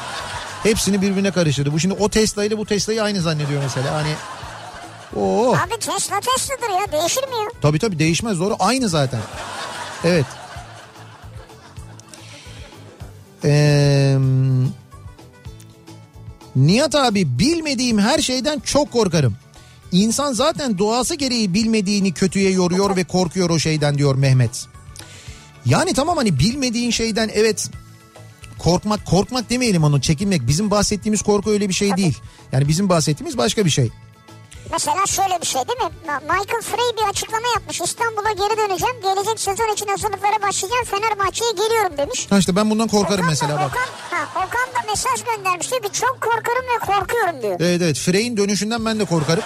Hepsini birbirine karıştırdı. Bu şimdi o Tesla ile bu Tesla'yı aynı zannediyor mesela. Hani Oo. Abi Tesla Tesla'dır ya değişir mi ya? Tabii tabii değişmez doğru. Aynı zaten. Evet. Ee, Nihat abi bilmediğim her şeyden çok korkarım. İnsan zaten doğası gereği bilmediğini kötüye yoruyor ve korkuyor o şeyden diyor Mehmet. Yani tamam hani bilmediğin şeyden evet korkmak korkmak demeyelim onu çekinmek. Bizim bahsettiğimiz korku öyle bir şey değil. Yani bizim bahsettiğimiz başka bir şey. Mesela şöyle bir şey değil mi? Michael Frey bir açıklama yapmış. İstanbul'a geri döneceğim. Gelecek sezon için hazırlıklara başlayacağım. Fenerbahçe'ye geliyorum demiş. Ha işte ben bundan korkarım Okan da- mesela bak. Okan, ha, Okan da mesaj göndermiş diyor ki çok korkarım ve korkuyorum diyor. Evet evet Frey'in dönüşünden ben de korkarım.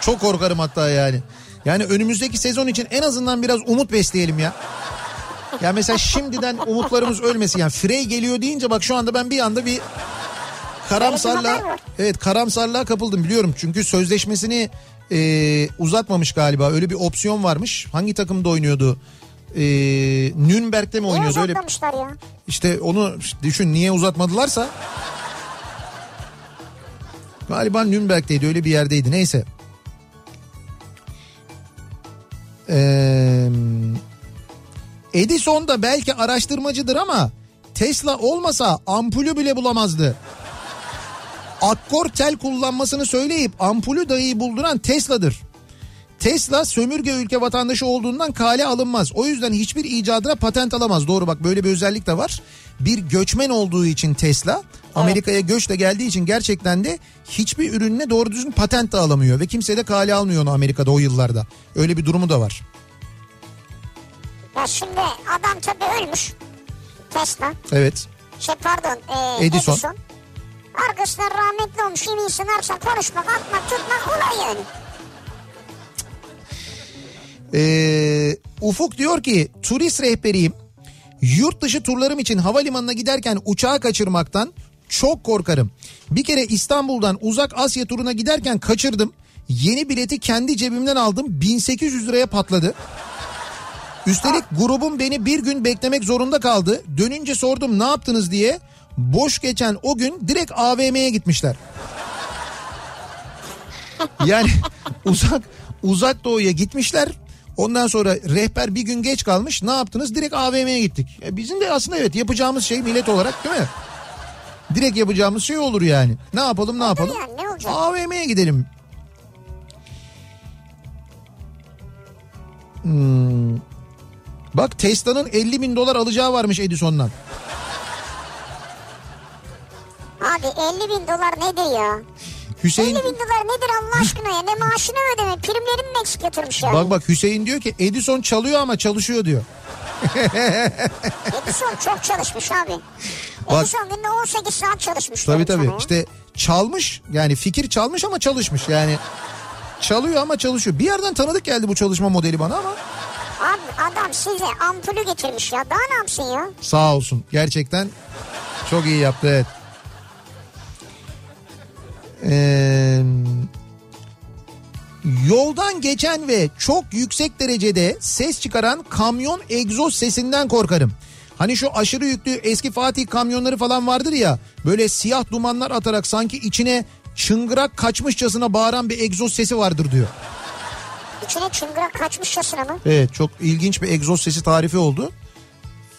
Çok korkarım hatta yani. Yani önümüzdeki sezon için en azından biraz umut besleyelim ya. Ya mesela şimdiden umutlarımız ölmesin. Yani Frey geliyor deyince bak şu anda ben bir anda bir var. evet karamsarlığa kapıldım biliyorum. Çünkü sözleşmesini e, uzatmamış galiba. Öyle bir opsiyon varmış. Hangi takımda oynuyordu? E, Nürnberg'de mi Niye oynuyordu? Öyle ya? işte onu düşün niye uzatmadılarsa. Galiba Nürnberg'teydi öyle bir yerdeydi neyse. Ee, Edison da belki araştırmacıdır ama Tesla olmasa ampulü bile bulamazdı. Akkor tel kullanmasını söyleyip ampulü dahi bulduran Tesla'dır. Tesla sömürge ülke vatandaşı olduğundan kale alınmaz. O yüzden hiçbir icadına patent alamaz. Doğru bak böyle bir özellik de var. Bir göçmen olduğu için Tesla Amerika'ya göçle geldiği için gerçekten de hiçbir ürününe doğru düzgün patent de alamıyor. Ve kimse de kale almıyor onu Amerika'da o yıllarda. Öyle bir durumu da var. Ya şimdi adam tabii ölmüş. Tesla. Evet. Şey pardon e, Edison. Edison. Arkasından rahmetli olmuş iyi insanlarsa konuşmak, atmak, tutmak kolay yani. Ee, Ufuk diyor ki turist rehberiyim. Yurt dışı turlarım için havalimanına giderken uçağı kaçırmaktan çok korkarım. Bir kere İstanbul'dan uzak Asya turuna giderken kaçırdım. Yeni bileti kendi cebimden aldım. 1800 liraya patladı. Üstelik grubum beni bir gün beklemek zorunda kaldı. Dönünce sordum ne yaptınız diye. Boş geçen o gün direkt AVM'ye gitmişler. Yani uzak uzak doğuya gitmişler. Ondan sonra rehber bir gün geç kalmış. Ne yaptınız? Direkt AVM'ye gittik. E bizim de aslında evet yapacağımız şey millet olarak değil mi? Direkt yapacağımız şey olur yani. Ne yapalım ne yapalım? yani, ne? AVM'ye gidelim. Hmm. Bak Tesla'nın 50 bin dolar alacağı varmış Edison'dan. Abi 50 bin dolar nedir ya? Hüseyin 50 bin dolar nedir Allah aşkına ya? Ne maaşını ödeme? Primlerini mi eksik yatırmış yani? bak bak Hüseyin diyor ki Edison çalıyor ama çalışıyor diyor. *laughs* Edison çok çalışmış abi. Bak- Edison günde 18 saat çalışmış. Tabii tabii. sana ya. İşte çalmış yani fikir çalmış ama çalışmış yani. Çalıyor ama çalışıyor. Bir yerden tanıdık geldi bu çalışma modeli bana ama Abi adam size ampulü getirmiş ya. Daha ne yapsın ya? sağ olsun. Gerçekten çok iyi yaptı evet. Ee, yoldan geçen ve çok yüksek derecede ses çıkaran kamyon egzoz sesinden korkarım. Hani şu aşırı yüklü eski Fatih kamyonları falan vardır ya böyle siyah dumanlar atarak sanki içine çıngırak kaçmışçasına bağıran bir egzoz sesi vardır diyor. İçine çıngırak kaçmışçasına mı? Evet çok ilginç bir egzoz sesi tarifi oldu.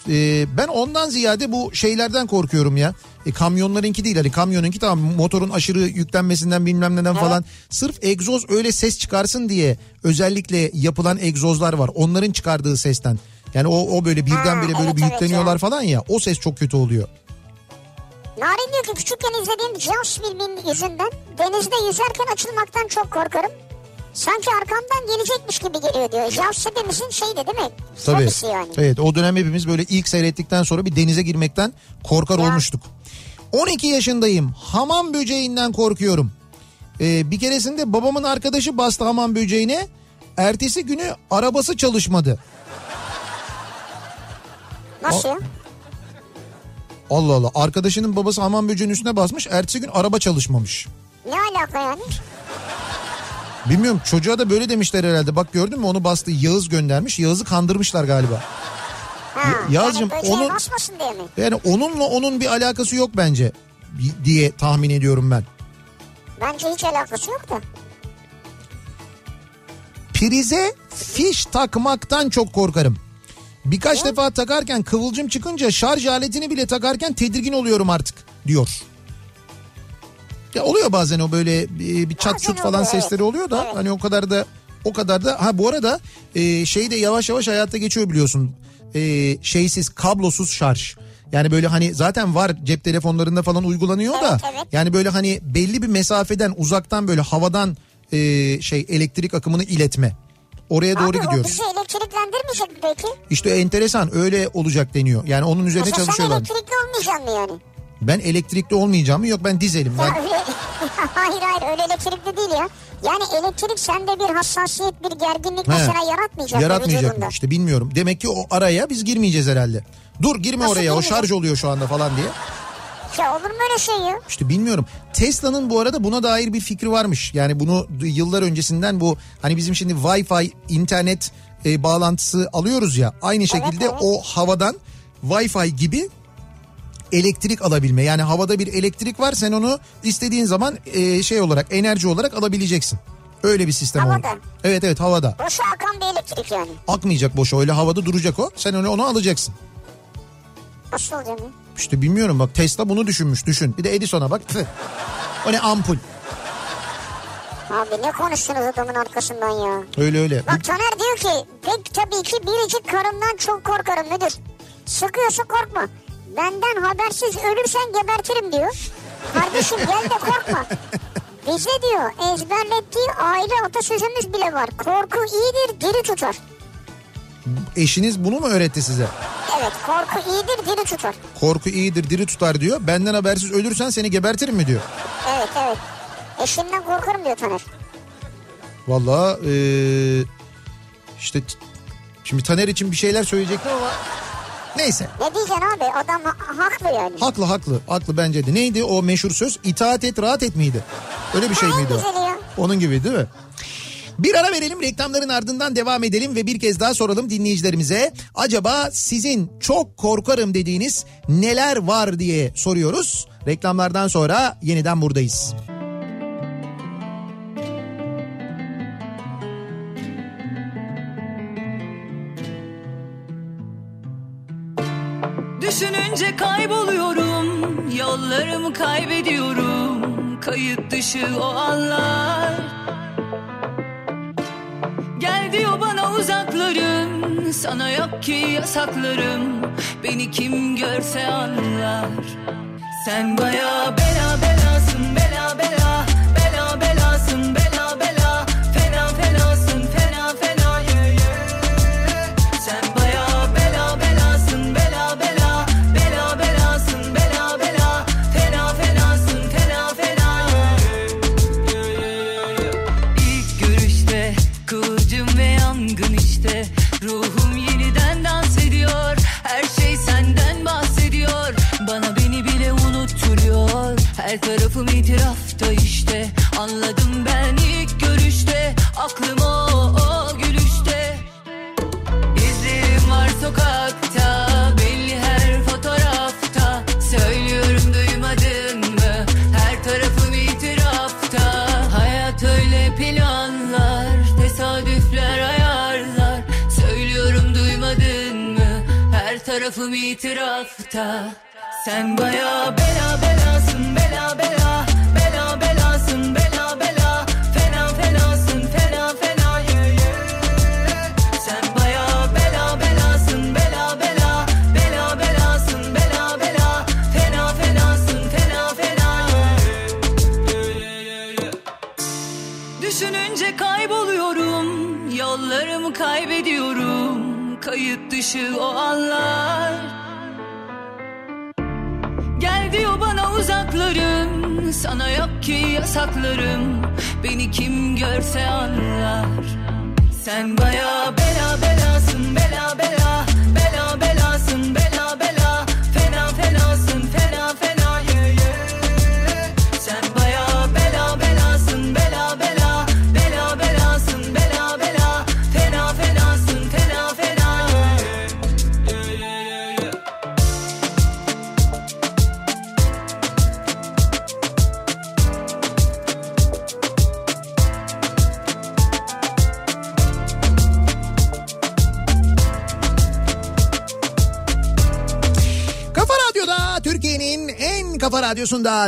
Ee, ben ondan ziyade bu şeylerden korkuyorum ya. E, kamyonlarınki değil hani kamyonunki tamam motorun aşırı yüklenmesinden bilmem neden falan. Sırf egzoz öyle ses çıkarsın diye özellikle yapılan egzozlar var. Onların çıkardığı sesten. Yani o, o böyle birdenbire Ha, böyle evet, bir evet yükleniyorlar ya. falan ya. O ses çok kötü oluyor. Narin diyor ki küçükken izlediğim Jaws filminin yüzünden denizde yüzerken açılmaktan çok korkarım. Sanki arkamdan gelecekmiş gibi geliyor diyor. Jaws hepimizin şeydi değil mi? Tabii. Fobisi yani. Evet o dönem hepimiz böyle ilk seyrettikten sonra bir denize girmekten korkar Ya. olmuştuk. 12 yaşındayım. Hamam böceğinden korkuyorum. Ee, bir keresinde babamın arkadaşı bastı hamam böceğine. Ertesi günü arabası çalışmadı. Nasıl? Allah Allah. Arkadaşının babası hamam böceğinin üstüne basmış. Ertesi gün araba çalışmamış. Ne alaka yani? Bilmiyorum çocuğa da böyle demişler herhalde. Bak gördün mü onu bastı Yağız göndermiş. Yağız'ı kandırmışlar galiba. Ha, Yağız'cığım, yani onun- basmasın diye mi? Yani onunla onun bir alakası yok bence diye tahmin ediyorum ben. Bence hiç alakası yok da. Prize fiş takmaktan çok korkarım. Birkaç defa takarken kıvılcım çıkınca şarj aletini bile takarken tedirgin oluyorum artık diyor. Ya oluyor bazen o böyle bir çat Bazen çut falan oluyor, sesleri evet. oluyor da Evet. hani o kadar da o kadar da ha bu arada e, şey de yavaş yavaş hayatta geçiyor biliyorsun. E, şeysiz kablosuz şarj. Yani böyle hani zaten var cep telefonlarında falan uygulanıyor da Evet, evet. yani böyle hani belli bir mesafeden uzaktan böyle havadan e, şey elektrik akımını iletme. Oraya doğru Abi o gidiyoruz. bizi elektriklendirmeyecek mi peki? İşte enteresan öyle olacak deniyor. Yani onun üzerine Mesela sen çalışıyorlar. elektrikli olmayacaksın mı yani? Ben elektrikli olmayacağım mı? Yok ben dizelim. Ben *laughs* hayır hayır öyle elektrikli değil ya. Yani elektrik sende bir hassasiyet bir gerginlik He. mesela yaratmayacak. yaratmayacak mı? İşte bilmiyorum. Demek ki o araya biz girmeyeceğiz herhalde. Dur girme Nasıl oraya o şarj oluyor şu anda falan diye. Ya olur mu öyle şey ya? İşte bilmiyorum. Tesla'nın bu arada buna dair bir fikri varmış. Yani bunu yıllar öncesinden bu hani bizim şimdi Wi-Fi internet e, bağlantısı alıyoruz ya. Aynı şekilde evet. o havadan Wi-Fi gibi elektrik alabilme. Yani havada bir elektrik var sen onu istediğin zaman e, şey olarak enerji olarak alabileceksin. Öyle bir sistem Havada. oldu. Evet evet havada. Boşa akan bir elektrik yani. Akmayacak boşa öyle havada duracak o. Sen onu, onu alacaksın. Nasıl olacak? İşte bilmiyorum bak Tesla bunu düşünmüş düşün. Bir de Edison'a bak. Tüh. O ne ampul. Abi ne konuştunuz adamın arkasından ya? Öyle öyle. Bak Taner diyor ki pek tabii ki biricik karımdan çok korkarım müdür. Sıkıyorsa korkma. Benden habersiz ölürsen gebertirim diyor. Kardeşim gel de korkma. Bize diyor ezberlettiği aile atasözümüz bile var. Korku iyidir diri tutar. Eşiniz bunu mu öğretti size? Evet korku iyidir diri tutar. Korku iyidir diri tutar diyor. Benden habersiz ölürsen seni gebertirim mi diyor. Evet evet. Eşimden korkarım diyor Taner. Vallahi eee, işte şimdi Taner için bir şeyler söyleyecektim ama neyse. Ne diyeceksin abi adam ha- haklı yani. Haklı haklı haklı bence de. Neydi o meşhur söz? İtaat et rahat et miydi? Öyle bir şey Ha, miydi o? ya. Onun gibi değil mi? Bir ara verelim reklamların ardından devam edelim ve bir kez daha soralım dinleyicilerimize. Acaba sizin çok korkarım dediğiniz neler var diye soruyoruz. Reklamlardan sonra yeniden buradayız. Düşününce kayboluyorum, yollarımı kaybediyorum. Kayıt dışı o anlar. Gel diyor bana uzaklarım, sana yok ki yasaklarım. Beni kim görse anlar. Sen baya bela belasın, bela bela,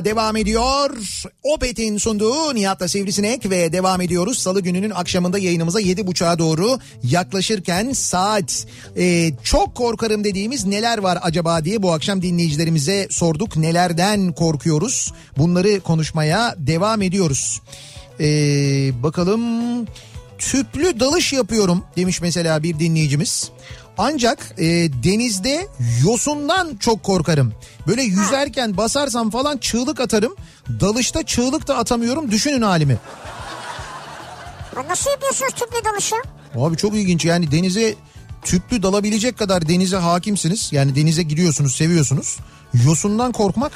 devam ediyor. Opet'in sunduğu Nihat'la Sivrisinek ve devam ediyoruz. Salı gününün akşamında yayınımıza 7.30'a doğru yaklaşırken saat e, çok korkarım dediğimiz neler var acaba diye bu akşam dinleyicilerimize sorduk. Nelerden korkuyoruz? Bunları konuşmaya devam ediyoruz. E, bakalım tüplü dalış yapıyorum demiş mesela bir dinleyicimiz. Ancak e, denizde yosundan çok korkarım. Böyle yüzerken basarsam falan çığlık atarım. Dalışta çığlık da atamıyorum. Düşünün halimi. Ha, nasıl yapıyorsunuz tüplü dalışı? Abi çok ilginç yani denize tüplü dalabilecek kadar denize hakimsiniz. Yani denize gidiyorsunuz, seviyorsunuz. Yosundan korkmak.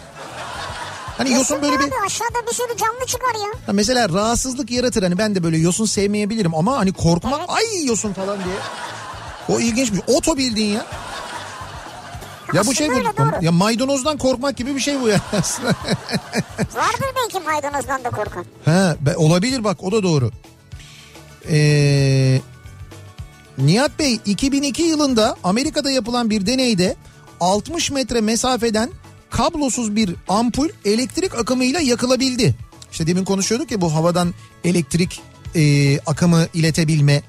Hani yosun böyle bir Abi aşağıda bir sürü canlı çıkar ya. Ha mesela rahatsızlık yaratır hani ben de böyle yosun sevmeyebilirim ama hani korkmak Evet. ay yosun falan diye. O ilginçmiş. Oto bildiğin ya. Ya bu Aslında şey öyle, doğru. ya maydanozdan korkmak gibi bir şey bu ya *laughs* aslında. Vardır belki maydanozdan da korkan. He, be- olabilir bak o da doğru. Ee, Nihat Bey 2002 yılında Amerika'da yapılan bir deneyde 60 metre mesafeden kablosuz bir ampul elektrik akımıyla yakılabildi. İşte demin konuşuyorduk ya bu havadan elektrik e, akımı iletebilme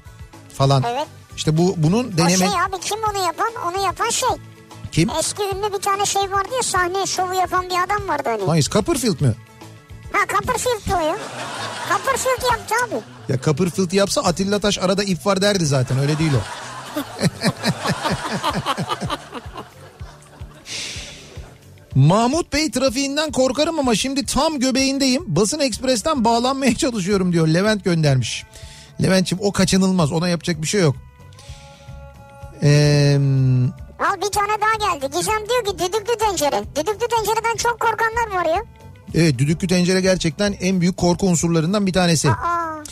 falan. Evet. İşte bu bunun O deneme şey abi kim onu yapan? Onu yapan şey. kim? Eski ünlü bir tane şey vardı ya sahne şovu yapan bir adam vardı hani. Hayır Copperfield mi? Ha Copperfield o ya. Copperfield yaptı abi. Ya Copperfield yapsa Atilla Taş arada ip var derdi zaten öyle değil o. *laughs* Mahmut Bey trafiğinden korkarım ama şimdi tam göbeğindeyim. Basın Ekspres'ten bağlanmaya *laughs* çalışıyorum diyor. Levent göndermiş. Levent'ciğim o kaçınılmaz ona yapacak bir şey yok. Eee... Al bir tane daha geldi. Gizem diyor ki düdüklü tencere. Düdüklü tencereden çok korkanlar var ya. Evet düdüklü tencere gerçekten en büyük korku unsurlarından bir tanesi. Aa,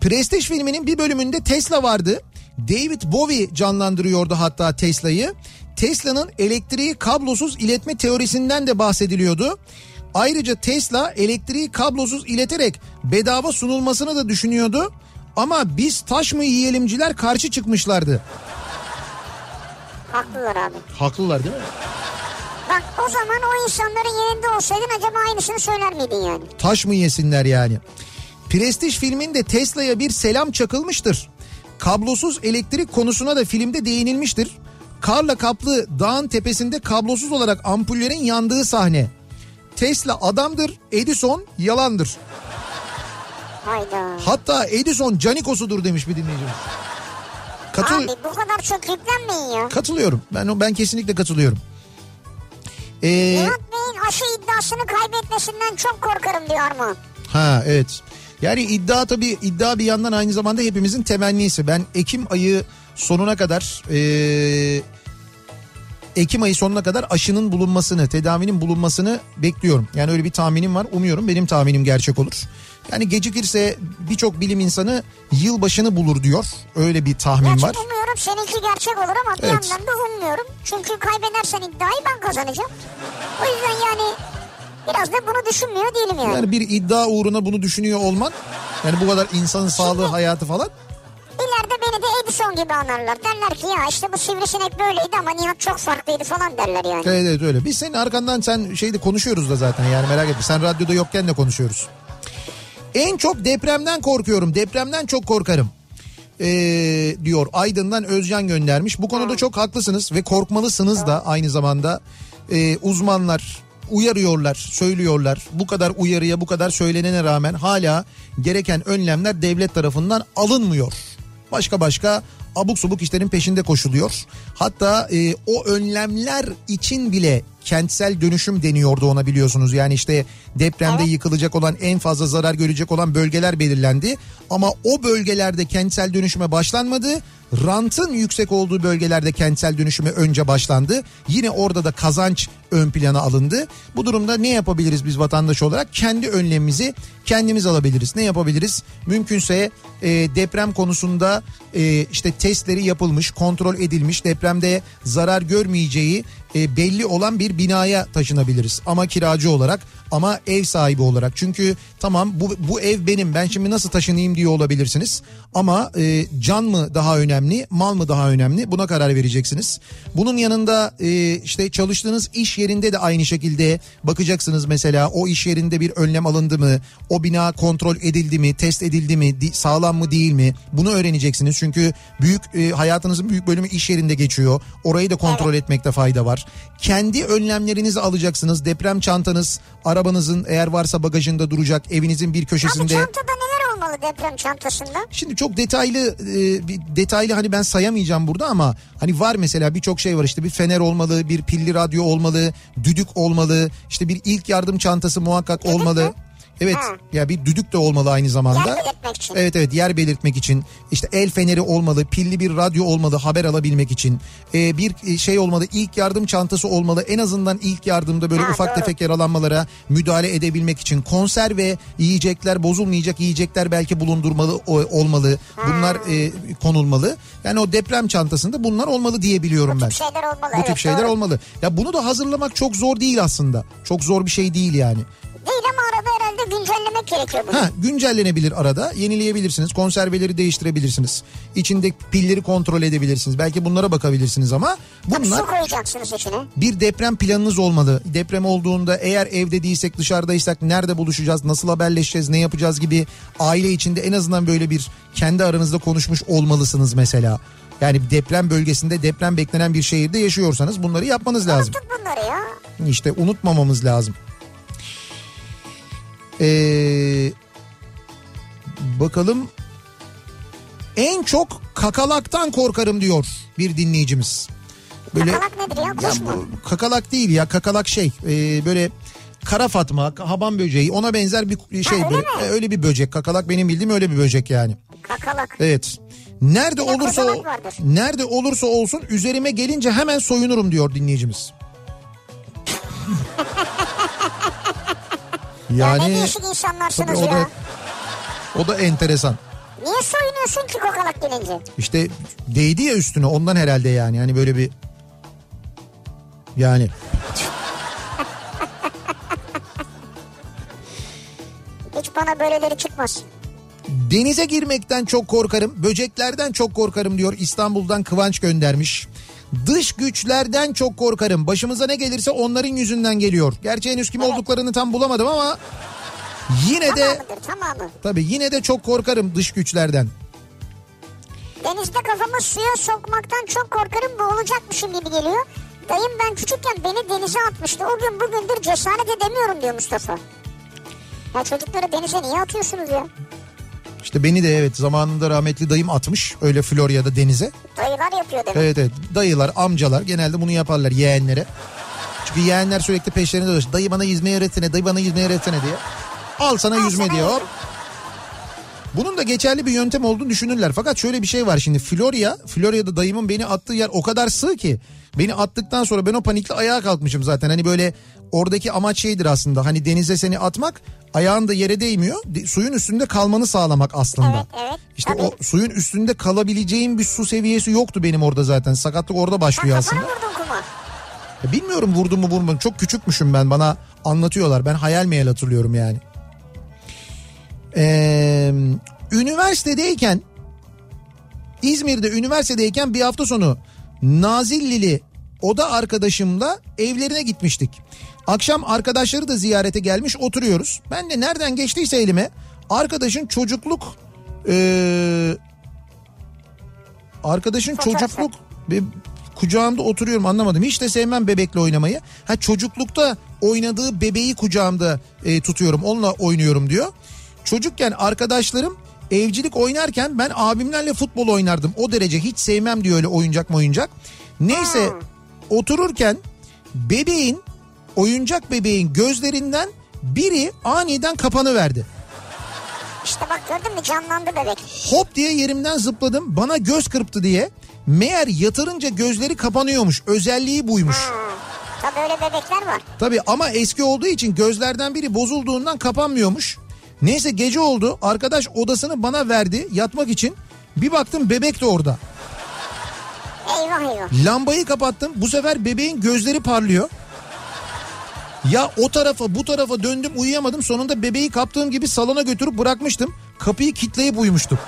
Prestige filminin bir bölümünde Tesla vardı. David Bowie canlandırıyordu hatta Tesla'yı. Tesla'nın elektriği kablosuz iletme teorisinden de bahsediliyordu. Ayrıca Tesla elektriği kablosuz ileterek bedava sunulmasını da düşünüyordu. Ama biz taş mı yiyelimciler karşı çıkmışlardı. haklılar abi. Haklılar değil mi? Bak o zaman o insanların yerinde olsaydın acaba aynısını söyler miydin yani? Taş mı yesinler yani? Prestij filminde Tesla'ya bir selam çakılmıştır. Kablosuz elektrik konusuna da filmde değinilmiştir. Karla kaplı dağın tepesinde kablosuz olarak ampullerin yandığı sahne. Tesla adamdır, Edison yalandır. Hayda. Hatta Edison canikosudur demiş bir dinleyicimiz. Katıl Abi bu kadar çok yüklenmeyin ya. katılıyorum. Ben ben kesinlikle katılıyorum. Ee, Nihat Bey'in aşı iddiasını kaybetmesinden çok korkarım diyor Armağan. Ha evet. Yani iddia tabii iddia bir yandan aynı zamanda hepimizin temennisi. Ben Ekim ayı sonuna kadar eee, Ekim ayı sonuna kadar aşının bulunmasını, tedavinin bulunmasını bekliyorum. Yani öyle bir tahminim var. Umuyorum benim tahminim gerçek olur. Yani gecikirse birçok bilim insanı yılbaşını bulur diyor. Öyle bir tahmin Gerçi var. umuyorum seninki gerçek olur ama bir Evet. yandan da ummuyorum. Çünkü kaybedersen iddiayı ben kazanacağım. O yüzden yani biraz da bunu düşünmüyor değilim yani. Yani bir iddia uğruna bunu düşünüyor olman. Yani bu kadar insanın sağlığı, hayatı falan. Beni de Edison gibi anarlar. Derler ki ya işte bu sivrisinek böyleydi ama Nihat çok farklıydı falan derler yani. Evet evet öyle. Biz senin arkandan sen şeyde konuşuyoruz da zaten yani merak etme. Sen radyoda yokken de konuşuyoruz. En çok depremden korkuyorum. Depremden çok korkarım. Ee, diyor Aydın'dan Özcan göndermiş. Bu konuda çok haklısınız ve korkmalısınız da aynı zamanda. Ee, uzmanlar uyarıyorlar, söylüyorlar. Bu kadar uyarıya, bu kadar söylenene rağmen hala gereken önlemler devlet tarafından alınmıyor. Başka başka abuk subuk işlerin peşinde koşuluyor. Hatta e, o önlemler için bile kentsel dönüşüm deniyordu ona biliyorsunuz. Yani işte depremde Evet. yıkılacak olan en fazla zarar görecek olan bölgeler belirlendi. Ama o bölgelerde kentsel dönüşüme başlanmadı. Rantın yüksek olduğu bölgelerde kentsel dönüşüme önce başlandı. Yine orada da kazanç ön plana alındı. Bu durumda ne yapabiliriz biz vatandaş olarak? Kendi önlemimizi kendimiz alabiliriz. Ne yapabiliriz? Mümkünse e, deprem konusunda e, işte testleri yapılmış, kontrol edilmiş, depremde zarar görmeyeceği e, belli olan bir binaya taşınabiliriz. Ama kiracı olarak ama ev sahibi olarak. Çünkü tamam bu, bu ev benim ben şimdi nasıl taşınayım diye olabilirsiniz. Ama e, can mı daha önemli mal mı daha önemli buna karar vereceksiniz. Bunun yanında e, işte çalıştığınız iş yerinde de aynı şekilde bakacaksınız mesela o iş yerinde bir önlem alındı mı? O bina kontrol edildi mi? Test edildi mi? sağlam mı değil mi? Bunu öğreneceksiniz. Çünkü büyük e, hayatınızın büyük bölümü iş yerinde geçiyor. Orayı da kontrol etmekte fayda var. Kendi önlemlerinizi alacaksınız. Deprem çantanız arabanızın eğer varsa bagajında duracak. Evinizin bir Abi köşesinde. çantada neler olmalı deprem çantasında? Şimdi çok detaylı e, bir detaylı hani ben sayamayacağım burada ama hani var mesela birçok şey var işte bir fener olmalı, bir pilli radyo olmalı, düdük olmalı, işte bir ilk yardım çantası muhakkak Düdük olmalı. Evet Ha. ya bir düdük de olmalı aynı zamanda. Yer belirtmek için. Evet evet yer belirtmek için. İşte el feneri olmalı, pilli bir radyo olmalı haber alabilmek için. Ee, bir şey olmalı, ilk yardım çantası olmalı. En azından ilk yardımda böyle Ha, ufak doğru. tefek yaralanmalara müdahale edebilmek için. Konserve yiyecekler, bozulmayacak yiyecekler belki bulundurmalı o- olmalı. Bunlar e, konulmalı. Yani o deprem çantasında bunlar olmalı diyebiliyorum Bu ben. tip şeyler olmalı. Bu evet, tip şeyler doğru. olmalı. Ya bunu da hazırlamak çok zor değil aslında. Çok zor bir şey değil yani. Değil ama arada herhalde güncellemek gerekiyor bunu. Ha güncellenebilir arada. Yenileyebilirsiniz. Konserveleri değiştirebilirsiniz. İçindeki pilleri kontrol edebilirsiniz. Belki bunlara bakabilirsiniz ama bunlar Su koyacaksınız içine. bir deprem planınız olmalı. Deprem olduğunda eğer evde değilsek dışarıdaysak nerede buluşacağız, nasıl haberleşeceğiz, ne yapacağız gibi aile içinde en azından böyle bir kendi aranızda konuşmuş olmalısınız mesela. Yani deprem bölgesinde deprem beklenen bir şehirde yaşıyorsanız bunları yapmanız lazım. Unuttuk bunları ya. İşte unutmamamız lazım. Ee, bakalım en çok kakalaktan korkarım diyor bir dinleyicimiz. Kakalak nedir ya? Kuş Ya mu? bu kakalak değil ya kakalak şey ee, böyle kara fatma haban böceği ona benzer bir şey öyle böyle, mi? e, öyle bir böcek kakalak benim bildiğim öyle bir böcek yani. Kakalak. Evet. Nerede Bir olursa nerede olursa olsun üzerime gelince hemen soyunurum diyor dinleyicimiz. *laughs* Ya ne yani değişik insanlarsınız o ya. da o da enteresan. Niye soyunuyorsun ki kakalak gelince? İşte değdi ya üstüne ondan herhalde yani. Hani böyle bir yani Hiç bana böyleleri çıkmaz. Denize girmekten çok korkarım, böceklerden çok korkarım diyor İstanbul'dan Kıvanç göndermiş. Dış güçlerden çok korkarım. Başımıza ne gelirse onların yüzünden geliyor. Gerçi henüz kim olduklarını tam bulamadım ama yine de Tamamıdır tamamı. tabii yine de çok korkarım dış güçlerden. Denizde kafamı suya sokmaktan çok korkarım boğulacakmışım gibi geliyor. Dayım ben küçükken beni denize atmıştı. O gün bugündür cesaret edemiyorum diyor Mustafa. Ya çocukları denize niye atıyorsunuz ya? İşte beni de evet zamanında rahmetli dayım atmış öyle Florya'da denize. Dayılar yapıyor demek. Evet evet dayılar amcalar genelde bunu yaparlar yeğenlere. Çünkü yeğenler sürekli peşlerinde dolaşır. Dayı bana yüzmeyi öğretsene dayı bana yüzmeyi öğretsene diye. Al sana Al yüzme sana diyor. yüzme. Bunun da geçerli bir yöntem olduğunu düşünürler. Fakat şöyle bir şey var şimdi Florya, Florya'da dayımın beni attığı yer o kadar sığ ki beni attıktan sonra ben o panikle ayağa kalkmışım zaten. Hani böyle oradaki amaç şeydir aslında. Hani denize seni atmak ayağın da yere değmiyor. de- Suyun üstünde kalmanı sağlamak aslında. Evet, evet. İşte Tabii. o suyun üstünde kalabileceğim bir su seviyesi yoktu benim orada zaten. Sakatlık orada başlıyor kafana aslında. Ya Bilmiyorum vurdum mu vurmadım. Çok küçükmüşüm ben bana anlatıyorlar. Ben hayal meyal hatırlıyorum yani. Ee, üniversitedeyken İzmir'de üniversitedeyken bir hafta sonu Nazillili oda arkadaşımla evlerine gitmiştik. Akşam arkadaşları da ziyarete gelmiş oturuyoruz. Ben de nereden geçtiyse elime arkadaşın çocukluk ee, arkadaşın çocukluk bir kucağımda oturuyorum anlamadım. Hiç de sevmem bebekle oynamayı. Ha çocuklukta oynadığı bebeği kucağımda e, tutuyorum. Onunla oynuyorum diyor. Çocukken arkadaşlarım evcilik oynarken ben abimlerle futbol oynardım. O derece hiç sevmem diyor öyle oyuncak mı oyuncak. Neyse otururken bebeğin oyuncak bebeğin gözlerinden biri aniden kapanı verdi. İşte bak gördün mü canlandı bebek. Hop diye yerimden zıpladım. Bana göz kırptı diye. Meğer yatırınca gözleri kapanıyormuş. Özelliği buymuş. Ha. Tabii öyle bebekler var. Tabii ama eski olduğu için gözlerden biri bozulduğundan kapanmıyormuş. Neyse gece oldu. Arkadaş odasını bana verdi yatmak için. Bir baktım bebek de orada. Eyvah eyvah. Lambayı kapattım. Bu sefer bebeğin gözleri parlıyor. Ya o tarafa bu tarafa döndüm uyuyamadım. Sonunda bebeği kaptığım gibi salona götürüp bırakmıştım. Kapıyı kitleyip uyumuştum.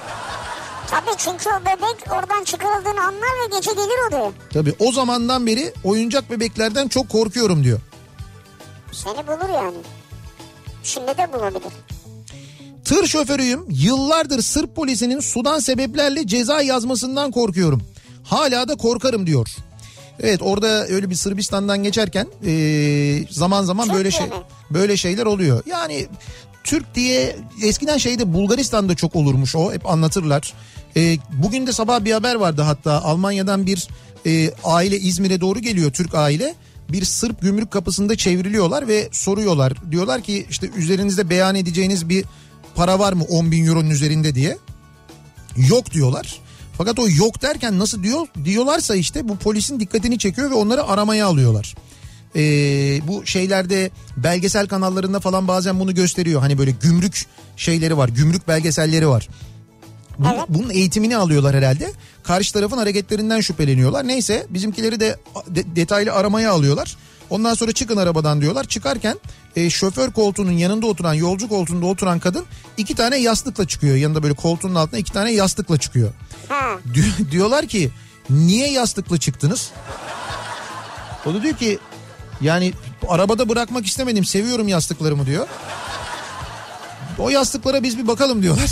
Tabii çünkü o bebek oradan çıkarıldığını anlar ve gece gelir odaya. Tabii o zamandan beri oyuncak bebeklerden çok korkuyorum diyor. Seni bulur yani. Şimdi de bulabilir. Tır şoförüyüm. Yıllardır Sırp polisinin sudan sebeplerle ceza yazmasından korkuyorum. Hala da korkarım diyor. Evet orada öyle bir Sırbistan'dan geçerken eee, zaman zaman Türk böyle şey böyle şeyler oluyor. Yani Türk diye eskiden şeyde Bulgaristan'da çok olurmuş o hep anlatırlar. Eee, bugün de sabah bir haber vardı hatta Almanya'dan bir eee, aile İzmir'e doğru geliyor Türk aile. bir Sırp gümrük kapısında çevriliyorlar ve soruyorlar. Diyorlar ki işte üzerinizde beyan edeceğiniz bir para var mı 10 bin euronun üzerinde diye. Yok diyorlar. Fakat o yok derken nasıl diyor diyorlarsa işte bu polisin dikkatini çekiyor ve onları aramaya alıyorlar. Ee, bu şeylerde belgesel kanallarında falan bazen bunu gösteriyor. Hani böyle gümrük şeyleri var, gümrük belgeselleri var. Bunun, Evet. bunun eğitimini alıyorlar herhalde. Karşı tarafın hareketlerinden şüpheleniyorlar. Neyse bizimkileri de de- detaylı aramaya alıyorlar. Ondan sonra çıkın arabadan diyorlar. Çıkarken e, şoför koltuğunun yanında oturan, yolcu koltuğunda oturan kadın iki tane yastıkla çıkıyor. Yanında böyle koltuğunun altına iki tane yastıkla çıkıyor. Di- diyorlar ki niye yastıkla çıktınız? O da diyor ki yani arabada bırakmak istemedim seviyorum yastıklarımı diyor. O yastıklara biz bir bakalım diyorlar.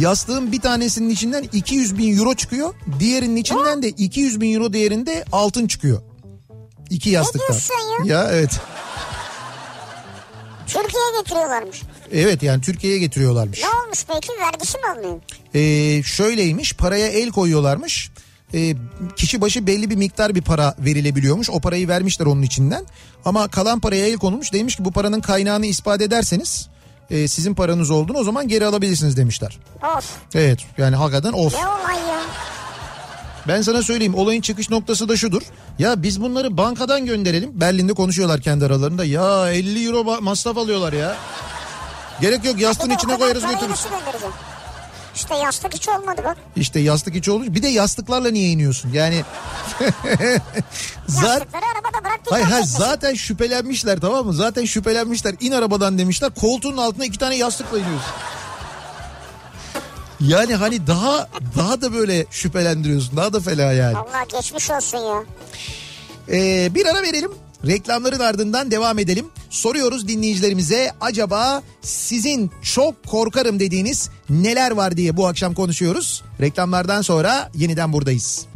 Yastığın bir tanesinin içinden 200 bin euro çıkıyor. Diğerinin içinden de 200 bin euro değerinde altın çıkıyor. İki yastıktan. diyorsun Ya evet. Türkiye'ye getiriyorlarmış. Evet yani Türkiye'ye getiriyorlarmış. Ne olmuş peki? Vergisi mi alınıyor? Ee, şöyleymiş paraya el koyuyorlarmış. Ee, kişi başı belli bir miktar bir para verilebiliyormuş. O parayı vermişler onun içinden. Ama kalan paraya el konulmuş. Demiş ki bu paranın kaynağını ispat ederseniz e, sizin paranız olduğunu o zaman geri alabilirsiniz demişler. Of. Evet yani hakikaten of. Ne olay ya? Ben sana söyleyeyim olayın çıkış noktası da şudur. Ya biz bunları bankadan gönderelim. Berlin'de konuşuyorlar kendi aralarında. Ya 50 euro masraf alıyorlar ya. Gerek yok yastığın içine koyarız götürürüz. İşte yastık hiç olmadı bak. İşte yastık içi olur. Bir de yastıklarla niye iniyorsun? Yani *laughs* zaten arabada bıraktık. Hayır etmesin. zaten şüphelenmişler tamam mı? Zaten şüphelenmişler. İn arabadan demişler. Koltuğun altına iki tane yastıkla iniyorsun. Yani hani daha daha da böyle şüphelendiriyorsun. Daha da fena yani. Allah geçmiş olsun ya. Ee, bir ara verelim. Reklamların ardından devam edelim. Soruyoruz dinleyicilerimize acaba sizin çok korkarım dediğiniz neler var diye bu akşam konuşuyoruz. Reklamlardan sonra yeniden buradayız.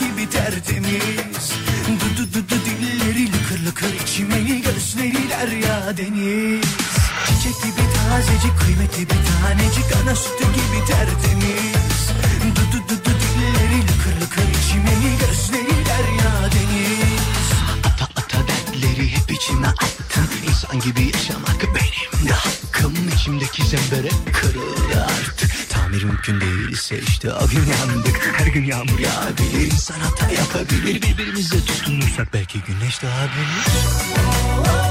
Gibi tertemiz. Du du du du dilleri lıkır lıkır içmeyi Gözleri derya deniz? Çiçek gibi tazecik kıymetli bir tanecik Ana sütü gibi tertemiz. Du du du du dilleri lıkır lıkır içmeyi Gözleri derya deniz? Ata ata dertleri hep içine attım İnsan gibi yaşamak benim de hakkım. İçimdeki zembere artık Tamir mümkün değilse işte o gün yandık Her gün yağmur yağabilir insan hata yapabilir. Birbirimize tutunursak belki güneş doğabilir O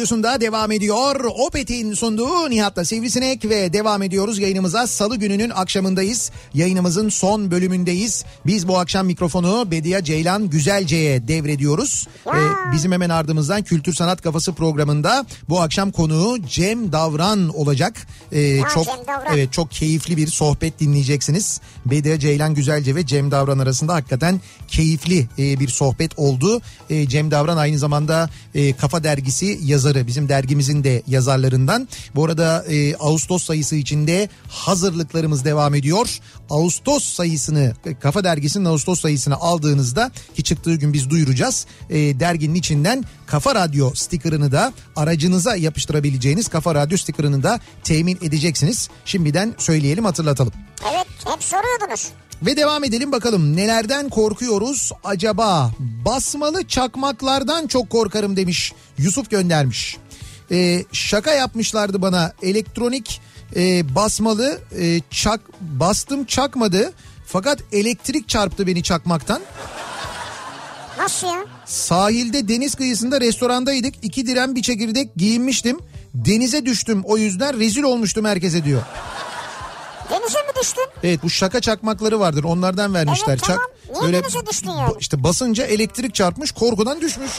radyosunda devam ediyor. Opet'in sunduğu Nihat'la Sivrisinek ve devam ediyoruz yayınımıza. Salı gününün akşamındayız. Yayınımızın son bölümündeyiz. Biz bu akşam mikrofonu Bediye Ceylan Güzelce'ye devrediyoruz. Ee, bizim hemen ardımızdan Kültür Sanat Kafası programında bu akşam konuğu Cem Davran olacak. Ee, çok Cem Davran. evet çok keyifli bir sohbet dinleyeceksiniz. Bediye Ceylan Güzelce ve Cem Davran arasında hakikaten keyifli e, bir sohbet oldu. E, Cem Davran aynı zamanda e, Kafa Dergisi yazarı. Bizim dergimizin de yazarlarından. Bu arada e, Ağustos sayısı içinde hazırlıklarımız devam ediyor. Ağustos sayısını Kafa Dergisi'nin Ağustos sayısını aldığınızda ki çıktığı gün biz duyuracağız. E, derginin içinden Kafa Radyo stickerını da aracınıza yapıştırabileceğiniz Kafa Radyo stickerını da temin edeceksiniz. Şimdiden söyleyelim hatırlatalım. Evet hep soruyordunuz. Ve devam edelim bakalım nelerden korkuyoruz acaba? Basmalı çakmaklardan çok korkarım demiş Yusuf göndermiş. Ee, şaka yapmışlardı bana elektronik e, basmalı e, çak bastım çakmadı fakat elektrik çarptı beni çakmaktan. Nasıl ya? Sahilde deniz kıyısında restorandaydık iki diren bir çekirdek giyinmiştim denize düştüm o yüzden rezil olmuştum herkese diyor. Denize mi düştün? Evet bu şaka çakmakları vardır onlardan vermişler. Evet, tamam. Niye denize düştün yani? işte basınca elektrik çarpmış korkudan düşmüş.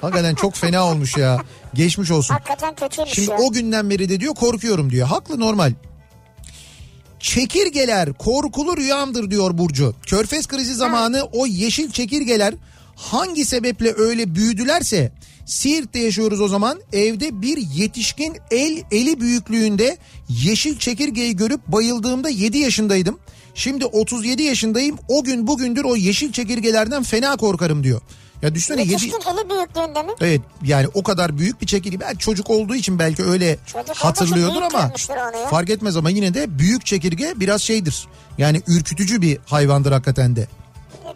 Hakikaten çok fena olmuş ya. Geçmiş olsun. Hakikaten kötüymüş Şimdi ya. o günden beri de diyor korkuyorum diyor. Haklı normal. Çekirgeler korkulu rüyamdır diyor Burcu. Körfez krizi zamanı o yeşil çekirgeler hangi sebeple öyle büyüdülerse Siirt'te yaşıyoruz o zaman evde bir yetişkin el eli büyüklüğünde yeşil çekirgeyi görüp bayıldığımda 7 yaşındaydım. Şimdi 37 yaşındayım o gün bugündür o yeşil çekirgelerden fena korkarım diyor. Ya düşünsene yedi- Yetişkin eli büyüklüğünde mi? Evet yani o kadar büyük bir çekirge. Belki çocuk olduğu için belki öyle Çocuk hatırlıyordur ama fark etmez ama yine de büyük çekirge biraz şeydir. Yani ürkütücü bir hayvandır hakikaten de.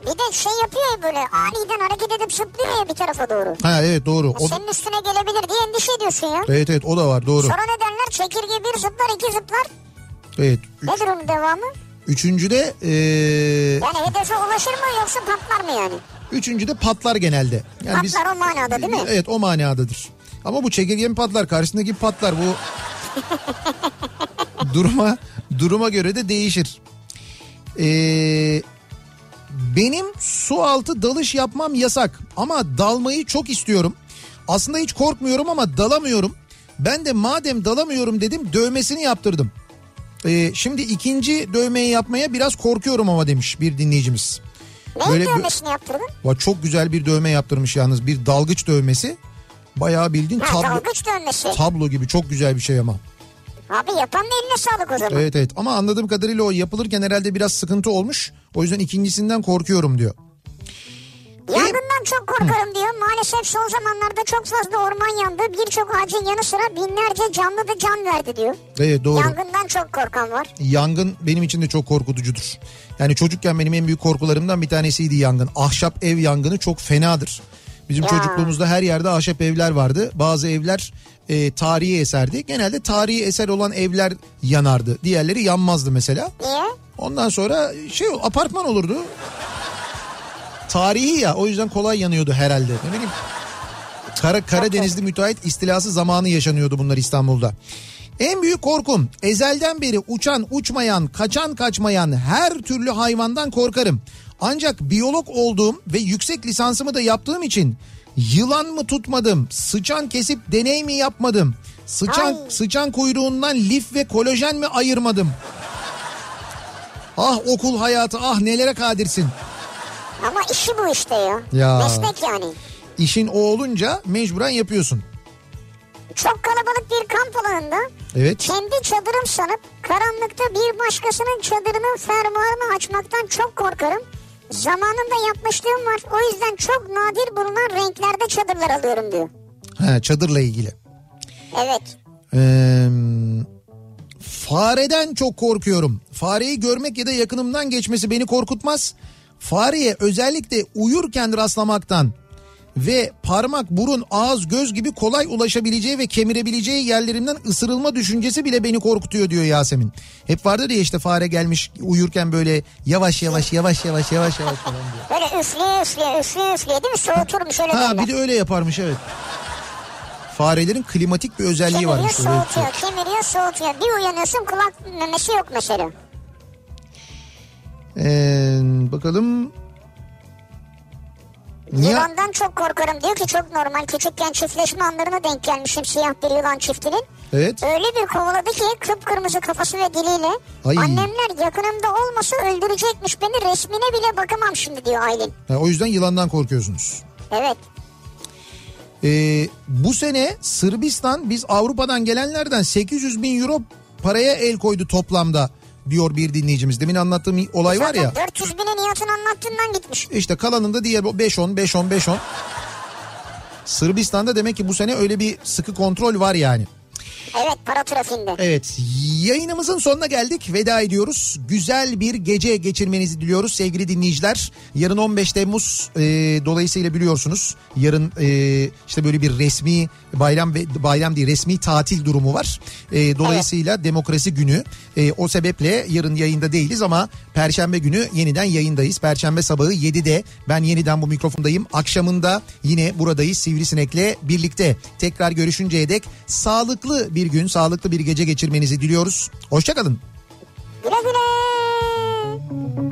Bir de şey yapıyor ya böyle aniden hareket edip zıplıyor ya bir tarafa doğru. Ha evet doğru. O, Senin üstüne gelebilir diye endişe ediyorsun ya. evet evet o da var doğru. Sonra ne derler? Çekirge bir zıplar iki zıplar. Evet. Üç- Nedir onun devamı? üçüncüde ee, Yani hedefe ulaşır mı yoksa patlar mı yani? üçüncüde patlar genelde. Yani biz Patlar o manada değil mi? Evet o manadadır. Ama bu çekirge mi patlar karşısındaki patlar bu *laughs* duruma duruma göre de değişir. Ee, benim su altı dalış yapmam yasak ama dalmayı çok istiyorum. Aslında hiç korkmuyorum ama dalamıyorum. Ben de madem dalamıyorum dedim dövmesini yaptırdım. Ee, şimdi ikinci dövmeyi yapmaya biraz korkuyorum ama demiş bir dinleyicimiz. Neyin Böyle bir- dövmesini yaptırdın? Va çok güzel bir dövme yaptırmış yalnız bir dalgıç dövmesi. Bayağı bildiğin Ha, tablo, dövmesi. tablo gibi çok güzel bir şey ama. Abi yapan da eline sağlık o zaman. Evet evet ama anladığım kadarıyla o yapılırken herhalde biraz sıkıntı olmuş. O yüzden ikincisinden korkuyorum diyor. Yangından çok korkarım diyor. Maalesef son zamanlarda çok fazla orman yandı. Birçok ağacın yanı sıra binlerce canlı da can verdi diyor. Evet doğru. Yangından çok korkan var. Yangın benim için de çok korkutucudur. Yani çocukken benim en büyük korkularımdan bir tanesiydi yangın. Ahşap ev yangını çok fenadır. Bizim Ya. çocukluğumuzda her yerde ahşap evler vardı. Bazı evler e, tarihi eserdi. Genelde tarihi eser olan evler yanardı. Diğerleri yanmazdı mesela. Niye? Ondan sonra şey apartman olurdu. Tarihi ya o yüzden kolay yanıyordu herhalde. Ne bileyim. Kara, Karadenizli müteahhit istilası zamanı yaşanıyordu bunlar İstanbul'da. En büyük korkum ezelden beri uçan uçmayan kaçan kaçmayan her türlü hayvandan korkarım. Ancak biyolog olduğum ve yüksek lisansımı da yaptığım için yılan mı tutmadım, sıçan kesip deney mi yapmadım, sıçan, Ay. sıçan kuyruğundan lif ve kolajen mi ayırmadım. Ah okul hayatı ah nelere kadirsin. Ama işi bu işte ya. Ya. Meslek yani. İşin o olunca mecburen yapıyorsun. Çok kalabalık bir kamp alanında Evet. kendi çadırım sanıp karanlıkta bir başkasının çadırının fermuarını açmaktan çok korkarım. Zamanında yapmışlığım var. O yüzden çok nadir bulunan renklerde çadırlar alıyorum diyor. Ha, çadırla ilgili. Evet. Ee, fareden çok korkuyorum. Fareyi görmek ya da yakınımdan geçmesi beni korkutmaz. Fareye özellikle uyurken rastlamaktan ve parmak, burun, ağız, göz gibi kolay ulaşabileceği ve kemirebileceği yerlerinden ısırılma düşüncesi bile beni korkutuyor diyor Yasemin. Hep vardır ya işte fare gelmiş uyurken böyle yavaş yavaş yavaş yavaş yavaş yavaş falan diyor. Böyle üfleye üfleye üfleye üfleye değil mi? Soğuturmuş öyle Ha derler. bir de öyle yaparmış evet. Farelerin klimatik bir özelliği Kemiriyor varmış. şey. soğutuyor, kemiriyor soğutuyor. Bir uyanıyorsun kulak memesi yok mesela. Ee, bakalım. Yılandan çok korkarım diyor ki çok normal. Küçükken çiftleşme anlarına denk gelmişim siyah bir yılan çiftinin. Evet. Öyle bir kovaladı ki kıpkırmızı kafası ve diliyle. Ay. Annemler yakınımda olmasa öldürecekmiş beni resmine bile bakamam şimdi diyor Aylin. Ha, o yüzden yılandan korkuyorsunuz. Evet. Ee, bu sene Sırbistan biz Avrupa'dan gelenlerden 800 bin euro paraya el koydu toplamda diyor bir dinleyicimiz. Demin anlattığım olay var ya. Zaten 400 bine Nihat'ın anlattığından gitmiş. İşte kalanında diğer 5-10 5-10 5-10. Sırbistan'da demek ki bu sene öyle bir sıkı kontrol var yani. Evet para trafiğinde. Evet yayınımızın sonuna geldik veda ediyoruz. Güzel bir gece geçirmenizi diliyoruz sevgili dinleyiciler. Yarın 15 Temmuz e, dolayısıyla biliyorsunuz yarın e, işte böyle bir resmi bayram ve bayram değil resmi tatil durumu var. E, dolayısıyla demokrasi günü E, o sebeple yarın yayında değiliz ama perşembe günü yeniden yayındayız. Perşembe sabahı 7'de ben yeniden bu mikrofondayım. Akşamında yine buradayız Sivrisinek'le birlikte. Tekrar görüşünceye dek sağlıklı bir gün, sağlıklı bir gece geçirmenizi diliyoruz. Hoşçakalın. Güle güle.